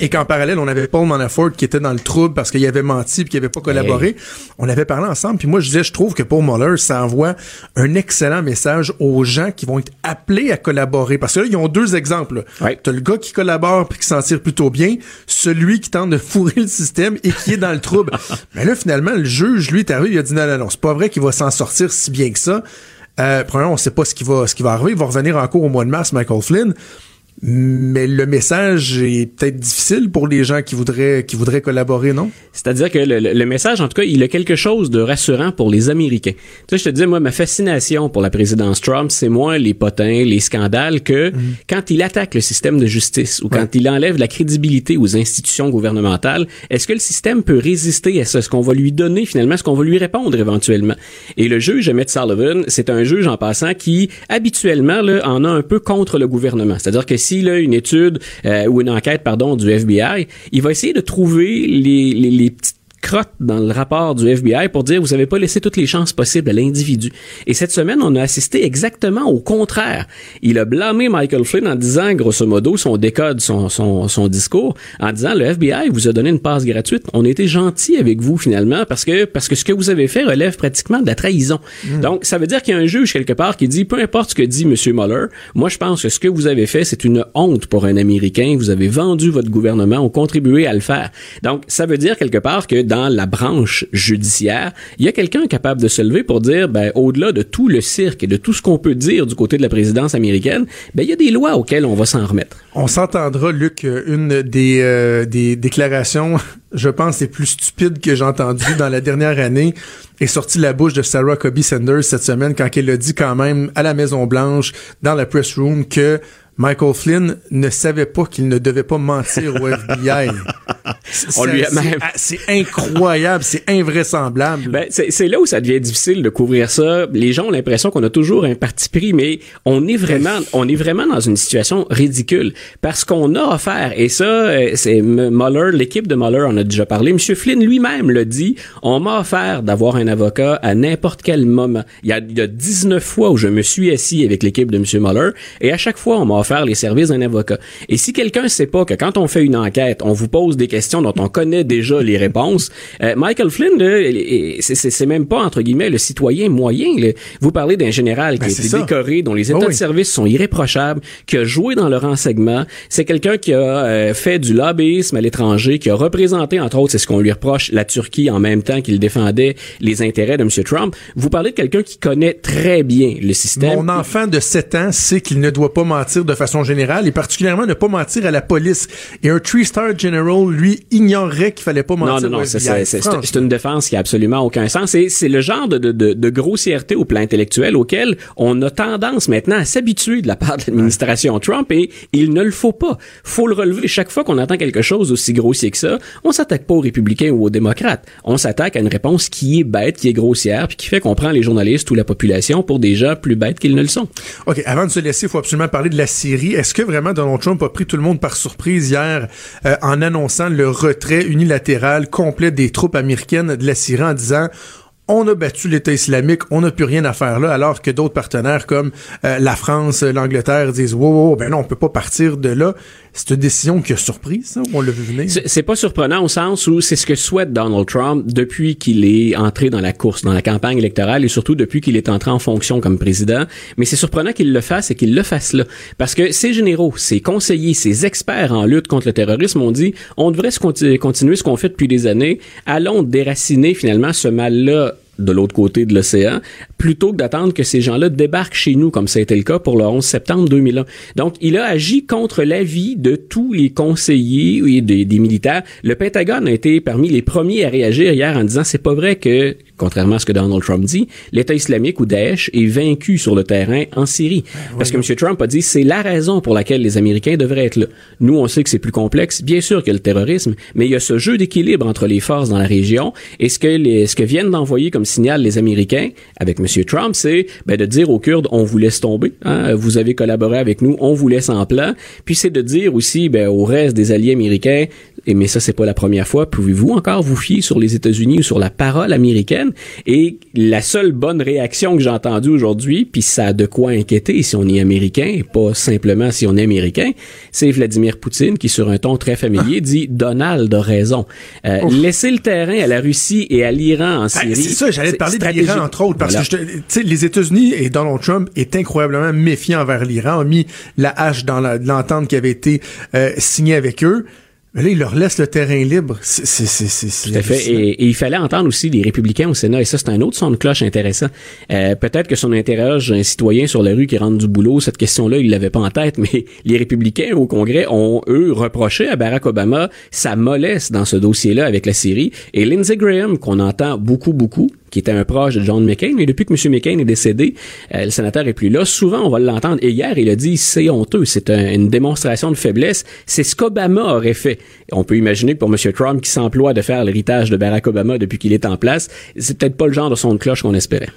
Speaker 4: et qu'en parallèle, on avait Paul Manafort qui était dans le trouble parce qu'il avait menti et qu'il avait pas collaboré. On avait parlé ensemble, puis moi je disais, je trouve que pour Mueller, ça envoie un excellent message aux gens qui vont être appelés à collaborer. Parce que là, ils ont deux exemples.
Speaker 7: Ouais.
Speaker 4: T'as le gars qui collabore puis qui s'en tire plutôt bien, celui qui tente de fourrer le système et qui est dans le trouble. Mais là, finalement, le juge, lui, est arrivé, il a dit non, non, non, c'est pas vrai qu'il va s'en sortir si bien que ça. Euh, premièrement, on sait pas ce qui va, ce qui va arriver. Il va revenir encore au mois de mars, Michael Flynn. Mais le message est peut-être difficile pour les gens qui voudraient, qui voudraient collaborer, non?
Speaker 7: C'est-à-dire que le, le- message, en tout cas, il a quelque chose de rassurant pour les Américains. Tu sais, je te disais, moi, ma fascination pour la présidence Trump, c'est moins les potins, les scandales, que quand il attaque le système de justice ou quand il enlève la crédibilité aux institutions gouvernementales, est-ce que le système peut résister à ça? Est-ce qu'on va lui donner finalement, est-ce qu'on va lui répondre éventuellement? Et le juge Emmett Sullivan, c'est un juge en passant qui, habituellement, là, en a un peu contre le gouvernement. C'est-à-dire que s'il a une étude euh, ou une enquête, pardon, du FBI, il va essayer de trouver les, les, les petites crotte dans le rapport du FBI pour dire vous avez pas laissé toutes les chances possibles à l'individu. Et cette semaine, on a assisté exactement au contraire. Il a blâmé Michael Flynn en disant, grosso modo, son décode, son, son, son discours, en disant le FBI vous a donné une passe gratuite. On a été gentil avec vous finalement parce que parce que ce que vous avez fait relève pratiquement de la trahison. Donc ça veut dire qu'il y a un juge quelque part qui dit peu importe ce que dit Monsieur Mueller, moi je pense que ce que vous avez fait c'est une honte pour un Américain. Vous avez vendu votre gouvernement, ont contribué à le faire. Donc ça veut dire quelque part que dans la branche judiciaire, il y a quelqu'un capable de se lever pour dire, ben, au-delà de tout le cirque et de tout ce qu'on peut dire du côté de la présidence américaine, ben, il y a des lois auxquelles on va s'en remettre.
Speaker 4: On s'entendra, Luc, une des, euh, des déclarations, je pense, les plus stupides que j'ai entendues dans la dernière année est sortie de la bouche de Sarah Cobie Sanders cette semaine quand elle a dit quand même à la Maison-Blanche, dans la press room, que Michael Flynn ne savait pas qu'il ne devait pas mentir au FBI.
Speaker 7: On lui a
Speaker 4: C'est-
Speaker 7: même-
Speaker 4: C'est incroyable, c'est invraisemblable.
Speaker 7: Ben, c'est là où ça devient difficile de couvrir ça. Les gens ont l'impression qu'on a toujours un parti pris, mais on est vraiment, on est vraiment dans une situation ridicule parce qu'on a offert, et ça, euh, c'est Mueller, l'équipe de Mueller en a déjà parlé. Monsieur Flynn lui-même l'a dit. On m'a offert d'avoir un avocat à n'importe quel moment. Il y, a, il y a 19 fois où je me suis assis avec l'équipe de Monsieur Mueller, et à chaque fois, on m'a offert faire les services d'un avocat. Et si quelqu'un sait pas que quand on fait une enquête, on vous pose des questions dont on connaît déjà les réponses, euh, Michael Flynn, c'est même pas entre guillemets le citoyen moyen. Vous parlez d'un général qui
Speaker 4: Ben,
Speaker 7: a été
Speaker 4: ça.
Speaker 7: décoré, dont les
Speaker 4: Oh
Speaker 7: états
Speaker 4: oui.
Speaker 7: de service sont irréprochables, qui a joué dans le renseignement. C'est quelqu'un qui a euh, fait du lobbyisme à l'étranger, qui a représenté, entre autres, c'est ce qu'on lui reproche, la Turquie en même temps qu'il défendait les intérêts de M. Trump. Vous parlez de quelqu'un qui connaît très bien le système.
Speaker 4: Mon enfant de 7 ans sait qu'il ne doit pas mentir de façon générale et particulièrement ne pas mentir à la police. Et un three-star general, lui, ignorait qu'il fallait pas
Speaker 7: Non,
Speaker 4: mentir
Speaker 7: non, non,
Speaker 4: au
Speaker 7: c'est- une défense qui a absolument aucun sens. Et c'est le genre de, de, de, de grossièreté au plan intellectuel auquel on a tendance maintenant à s'habituer de la part de l'administration Trump et il ne le faut pas. Faut le relever. Chaque fois qu'on entend quelque chose aussi grossier que ça, on s'attaque pas aux républicains ou aux démocrates. On s'attaque à une réponse qui est bête, qui est grossière, puis qui fait qu'on prend les journalistes ou la population pour des gens plus bêtes qu'ils ne le sont.
Speaker 4: OK, avant de se laisser, il faut absolument parler de la Est-ce que vraiment Donald Trump a pris tout le monde par surprise hier euh, en annonçant le retrait unilatéral complet des troupes américaines de la Syrie en disant on a battu l'État islamique, on n'a plus rien à faire là, alors que d'autres partenaires comme euh, la France, l'Angleterre disent wow, ben non, on peut pas partir de là. C'est une décision qui a surpris, ça, ou on l'a vu venir?
Speaker 7: C'est pas surprenant au sens où c'est ce que souhaite Donald Trump depuis qu'il est entré dans la course, dans la campagne électorale et surtout depuis qu'il est entré en fonction comme président. Mais c'est surprenant qu'il le fasse et qu'il le fasse là. Parce que ses généraux, ses conseillers, ses experts en lutte contre le terrorisme ont dit on devrait continuer ce qu'on fait depuis des années. Allons déraciner finalement ce mal-là de l'autre côté de l'océan, plutôt que d'attendre que ces gens-là débarquent chez nous, comme ça a été le cas pour le 11 septembre 2001. Donc, il a agi contre l'avis de tous les conseillers et des, des militaires. Le Pentagone a été parmi les premiers à réagir hier en disant c'est pas vrai que, contrairement à ce que Donald Trump dit, l'État islamique ou Daesh est vaincu sur le terrain en Syrie. Parce que M. Trump a dit c'est la raison pour laquelle les Américains devraient être là. Nous, on sait que c'est plus complexe. Bien sûr qu'il y a le terrorisme, mais il y a ce jeu d'équilibre entre les forces dans la région. Et ce que, les, ce que viennent d'envoyer comme signal les Américains avec M. Trump, c'est ben, de dire aux Kurdes, on vous laisse tomber. hein, vous avez collaboré avec nous, on vous laisse en plan. Puis c'est de dire aussi ben, au reste des alliés américains, et mais ça c'est pas la première fois, pouvez-vous encore vous fier sur les États-Unis ou sur la parole américaine? Et la seule bonne réaction que j'ai entendue aujourd'hui, puis ça a de quoi inquiéter si on est américain, et pas simplement si on est américain, c'est Vladimir Poutine qui sur un ton très familier dit Donald a raison. Euh, laisser le terrain à la Russie et à l'Iran en
Speaker 4: Ben,
Speaker 7: Syrie.
Speaker 4: c'est ça, j'allais te parler de l'Iran, entre autres, parce
Speaker 7: Voilà.
Speaker 4: que je te- les États-Unis et Donald Trump est incroyablement méfiant envers l'Iran, a mis la hache dans l'entente qui avait été euh, signée avec eux. Mais là, il leur laisse le terrain libre. C'est, c'est, c'est, c'est, c'est
Speaker 7: Tout à fait. Et, et il fallait entendre aussi les républicains au Sénat. Et ça, c'est un autre son de cloche intéressant. Euh, peut-être que son interroge un citoyen sur la rue qui rentre du boulot, cette question-là, il l'avait pas en tête, mais les républicains au Congrès ont, eux, reproché à Barack Obama sa mollesse dans ce dossier-là avec la Syrie. Et Lindsey Graham, qu'on entend beaucoup, beaucoup, qui était un proche de John McCain, mais depuis que M. McCain est décédé, euh, le sénateur est plus là. Souvent, on va l'entendre. Et hier, il a dit, c'est honteux, c'est un- une démonstration de faiblesse. C'est ce qu'Obama aurait fait. On peut imaginer que pour M. Trump, qui s'emploie de faire l'héritage de Barack Obama depuis qu'il est en place, c'est peut-être pas le genre de son de cloche qu'on espérait.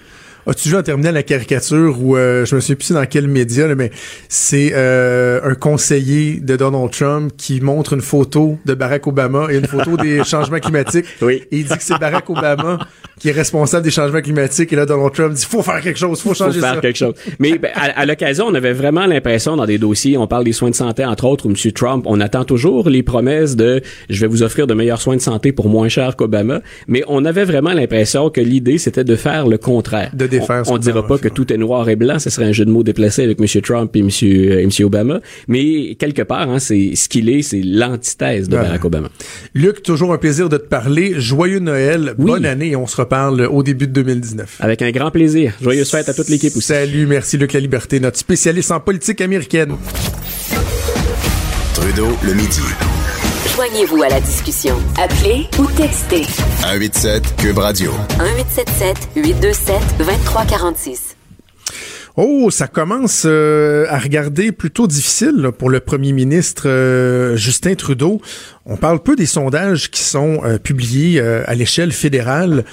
Speaker 4: As-tu vu en terminant la caricature où euh, je me souviens plus dans quel média, là, mais c'est euh, un conseiller de Donald Trump qui montre une photo de Barack Obama et une photo des changements climatiques.
Speaker 7: Oui.
Speaker 4: Et il dit que c'est Barack Obama qui est responsable des changements climatiques. Et là, Donald Trump dit faut faire quelque chose, faut
Speaker 7: faut
Speaker 4: changer
Speaker 7: faire
Speaker 4: ça.
Speaker 7: quelque chose. Mais ben, à, à l'occasion, on avait vraiment l'impression dans des dossiers, on parle des soins de santé entre autres, où M. Trump, on attend toujours les promesses de je vais vous offrir de meilleurs soins de santé pour moins cher qu'Obama, mais on avait vraiment l'impression que l'idée c'était de faire le contraire.
Speaker 4: De défaire
Speaker 7: On, on
Speaker 4: ce
Speaker 7: dira pas que tout est noir et blanc, ce serait un jeu de mots déplacé avec M. Trump et M. euh, et M. Obama, mais quelque part, hein, c'est ce qu'il est, c'est l'antithèse de
Speaker 4: Ouais.
Speaker 7: Barack Obama.
Speaker 4: Luc, toujours un plaisir de te parler. Joyeux Noël,
Speaker 7: Oui.
Speaker 4: bonne année et on se reparle au début de 2019.
Speaker 7: Avec un grand plaisir. Joyeuse fête à toute l'équipe aussi.
Speaker 4: Salut, merci Luc La Liberté, notre spécialiste en politique américaine.
Speaker 3: Trudeau, le midi.
Speaker 1: Joignez-vous à la discussion. Appelez ou textez
Speaker 3: 187 Cube Radio.
Speaker 1: 1877 827 2346.
Speaker 4: Oh, ça commence euh, à regarder plutôt difficile là, pour le premier ministre euh, Justin Trudeau. On parle peu des sondages qui sont euh, publiés euh, à l'échelle fédérale.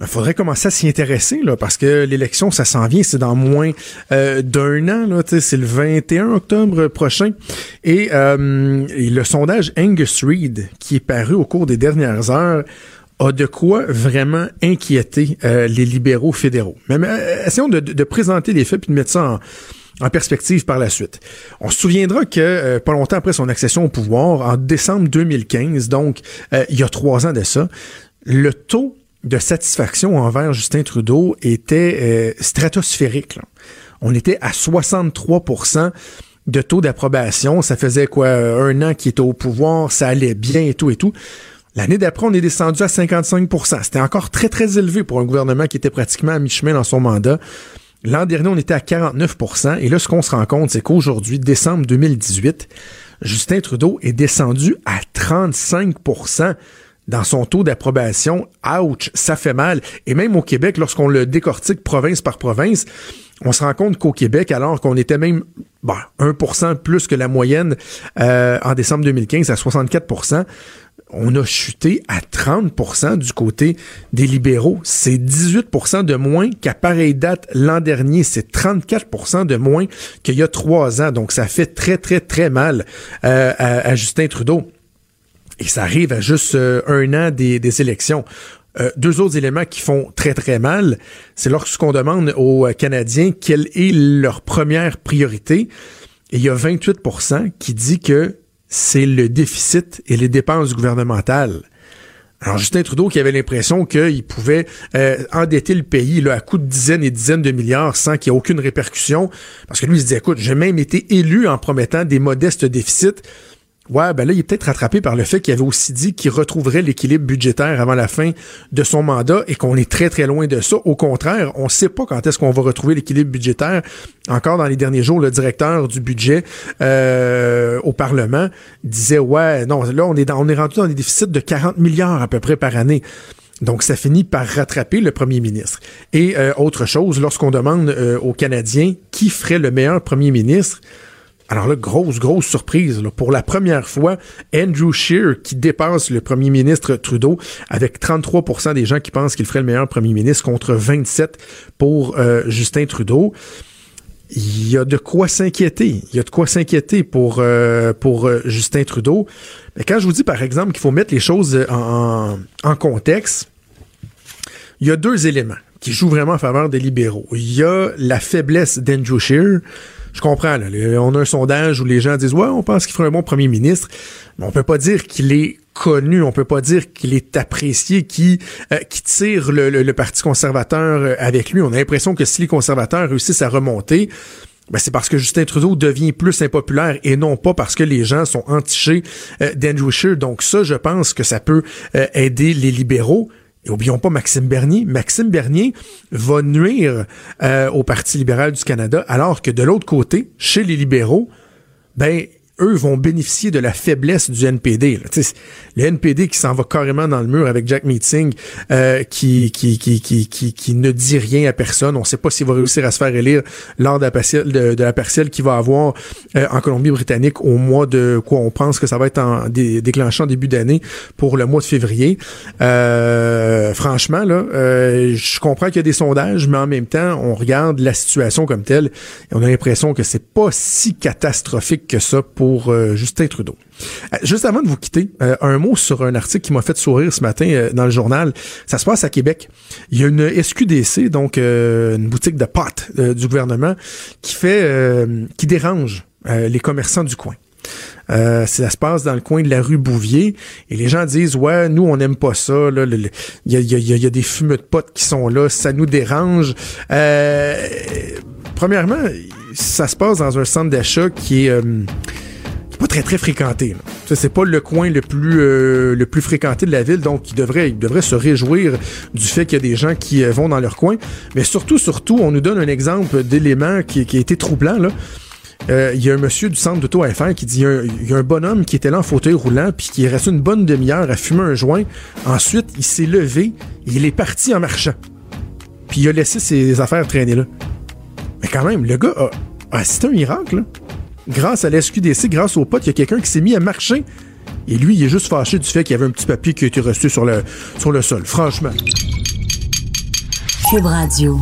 Speaker 4: Il faudrait commencer à s'y intéresser là, parce que l'élection, ça s'en vient, c'est dans moins euh, d'un an. Là, c'est le 21 octobre prochain. Et, euh, le sondage Angus Reid, qui est paru au cours des dernières heures, a de quoi vraiment inquiéter euh, les libéraux fédéraux. Mais, euh, essayons de, de présenter les faits puis de mettre ça en perspective par la suite. On se souviendra que euh, pas longtemps après son accession au pouvoir, en décembre 2015, donc euh, il y a trois ans de ça, le taux de satisfaction envers Justin Trudeau était euh, stratosphérique. On était à 63% de taux d'approbation. Ça faisait quoi un an qu'il était au pouvoir, ça allait bien et tout et tout. L'année d'après, on est descendu à 55% C'était encore très, très élevé pour un gouvernement qui était pratiquement à mi-chemin dans son mandat. L'an dernier, on était à 49% Et là, ce qu'on se rend compte, c'est qu'aujourd'hui, décembre 2018, Justin Trudeau est descendu à 35 dans son taux d'approbation. Ouch, ça fait mal. Et même au Québec, lorsqu'on le décortique province par province, on se rend compte qu'au Québec, alors qu'on était même bon, 1% plus que la moyenne euh, en décembre 2015 à 64% on a chuté à 30% du côté des libéraux. C'est 18% de moins qu'à pareille date l'an dernier. C'est 34% de moins qu'il y a trois ans. Donc, ça fait très, très, très mal euh, à, Justin Trudeau. Et ça arrive à juste euh, un an des, élections. Euh, deux autres éléments qui font très très mal, c'est lorsqu'on demande aux Canadiens quelle est leur première priorité. Et il y a 28% qui dit que c'est le déficit et les dépenses gouvernementales. Alors Justin Trudeau qui avait l'impression qu'il pouvait euh, endetter le pays là, à coups de dizaines et dizaines de milliards sans qu'il y ait aucune répercussion, parce que lui il se dit écoute, j'ai même été élu en promettant des modestes déficits. Ouais, ben là, il est peut-être rattrapé par le fait qu'il avait aussi dit qu'il retrouverait l'équilibre budgétaire avant la fin de son mandat et qu'on est très, très loin de ça. Au contraire, on ne sait pas quand est-ce qu'on va retrouver l'équilibre budgétaire. Encore dans les derniers jours, le directeur du budget euh, au Parlement disait, ouais, non, là, on est, dans, on est rendu dans des déficits de 40 milliards à peu près par année. Donc, ça finit par rattraper le premier ministre. Et euh, autre chose, lorsqu'on demande euh, aux Canadiens qui ferait le meilleur premier ministre, alors là, grosse, grosse surprise. Pour la première fois, Andrew Scheer, qui dépasse le premier ministre Trudeau, avec 33% des gens qui pensent qu'il ferait le meilleur premier ministre contre 27% pour euh, Justin Trudeau. Il y a de quoi s'inquiéter. Il y a de quoi s'inquiéter pour, euh, pour euh, Justin Trudeau. Mais quand je vous dis, par exemple, qu'il faut mettre les choses en, contexte, il y a deux éléments qui jouent vraiment en faveur des libéraux. Il y a la faiblesse d'Andrew Scheer, je comprends, là, on a un sondage où les gens disent, ouais, on pense qu'il ferait un bon premier ministre, mais on peut pas dire qu'il est connu, on peut pas dire qu'il est apprécié, qui euh, qui tire le, Parti conservateur euh, avec lui. On a l'impression que si les conservateurs réussissent à remonter, ben c'est parce que Justin Trudeau devient plus impopulaire et non pas parce que les gens sont entichés euh, d'Andrew Scheer. Donc ça, je pense que ça peut aider les libéraux. Et oublions pas Maxime Bernier. Maxime Bernier va nuire euh, au Parti libéral du Canada, alors que de l'autre côté, chez les libéraux, ben eux vont bénéficier de la faiblesse du NPD. Le NPD qui s'en va carrément dans le mur avec Jack Meeting, euh, qui, qui, qui, qui, qui, ne dit rien à personne. On ne sait pas s'il va réussir à se faire élire lors de la partielle, de, la partielle qu'il va avoir euh, en Colombie-Britannique au mois de quoi on pense que ça va être en déclenchant début d'année pour le mois de février. Euh, franchement, là, je comprends qu'il y a des sondages, mais en même temps, on regarde la situation comme telle et on a l'impression que c'est pas si catastrophique que ça pour pour euh, Justin Trudeau. Euh, juste avant de vous quitter, euh, un mot sur un article qui m'a fait sourire ce matin dans le journal. Ça se passe à Québec. Il y a une SQDC, donc une boutique de pâtes du gouvernement, qui fait, qui dérange les commerçants du coin. ça se passe dans le coin de la rue Bouvier et les gens disent ouais nous on n'aime pas ça il y a, des fumeux de potes qui sont là ça nous dérange premièrement ça se passe dans un centre d'achat qui est pas très très fréquenté. Ça c'est pas le coin le plus euh, le plus fréquenté de la ville, donc il devrait il devrait se réjouir du fait qu'il y a des gens qui euh, vont dans leur coin. Mais surtout surtout, on nous donne un exemple d'élément qui, qui a été troublant là. Euh, il y a un monsieur du centre d'auto FR qui dit il y, a un, bonhomme qui était là en fauteuil roulant puis qui est resté une bonne demi-heure à fumer un joint. Ensuite, il s'est levé et il est parti en marchant. Puis il a laissé ses affaires traîner là. Mais quand même, le gars a, a assisté un miracle. Là grâce à l'SQDC, grâce au pote, il y a quelqu'un qui s'est mis à marcher. Et lui, il est juste fâché du fait qu'il y avait un petit papier qui a été resté sur le, sur le sol. Franchement.
Speaker 1: Cube Radio.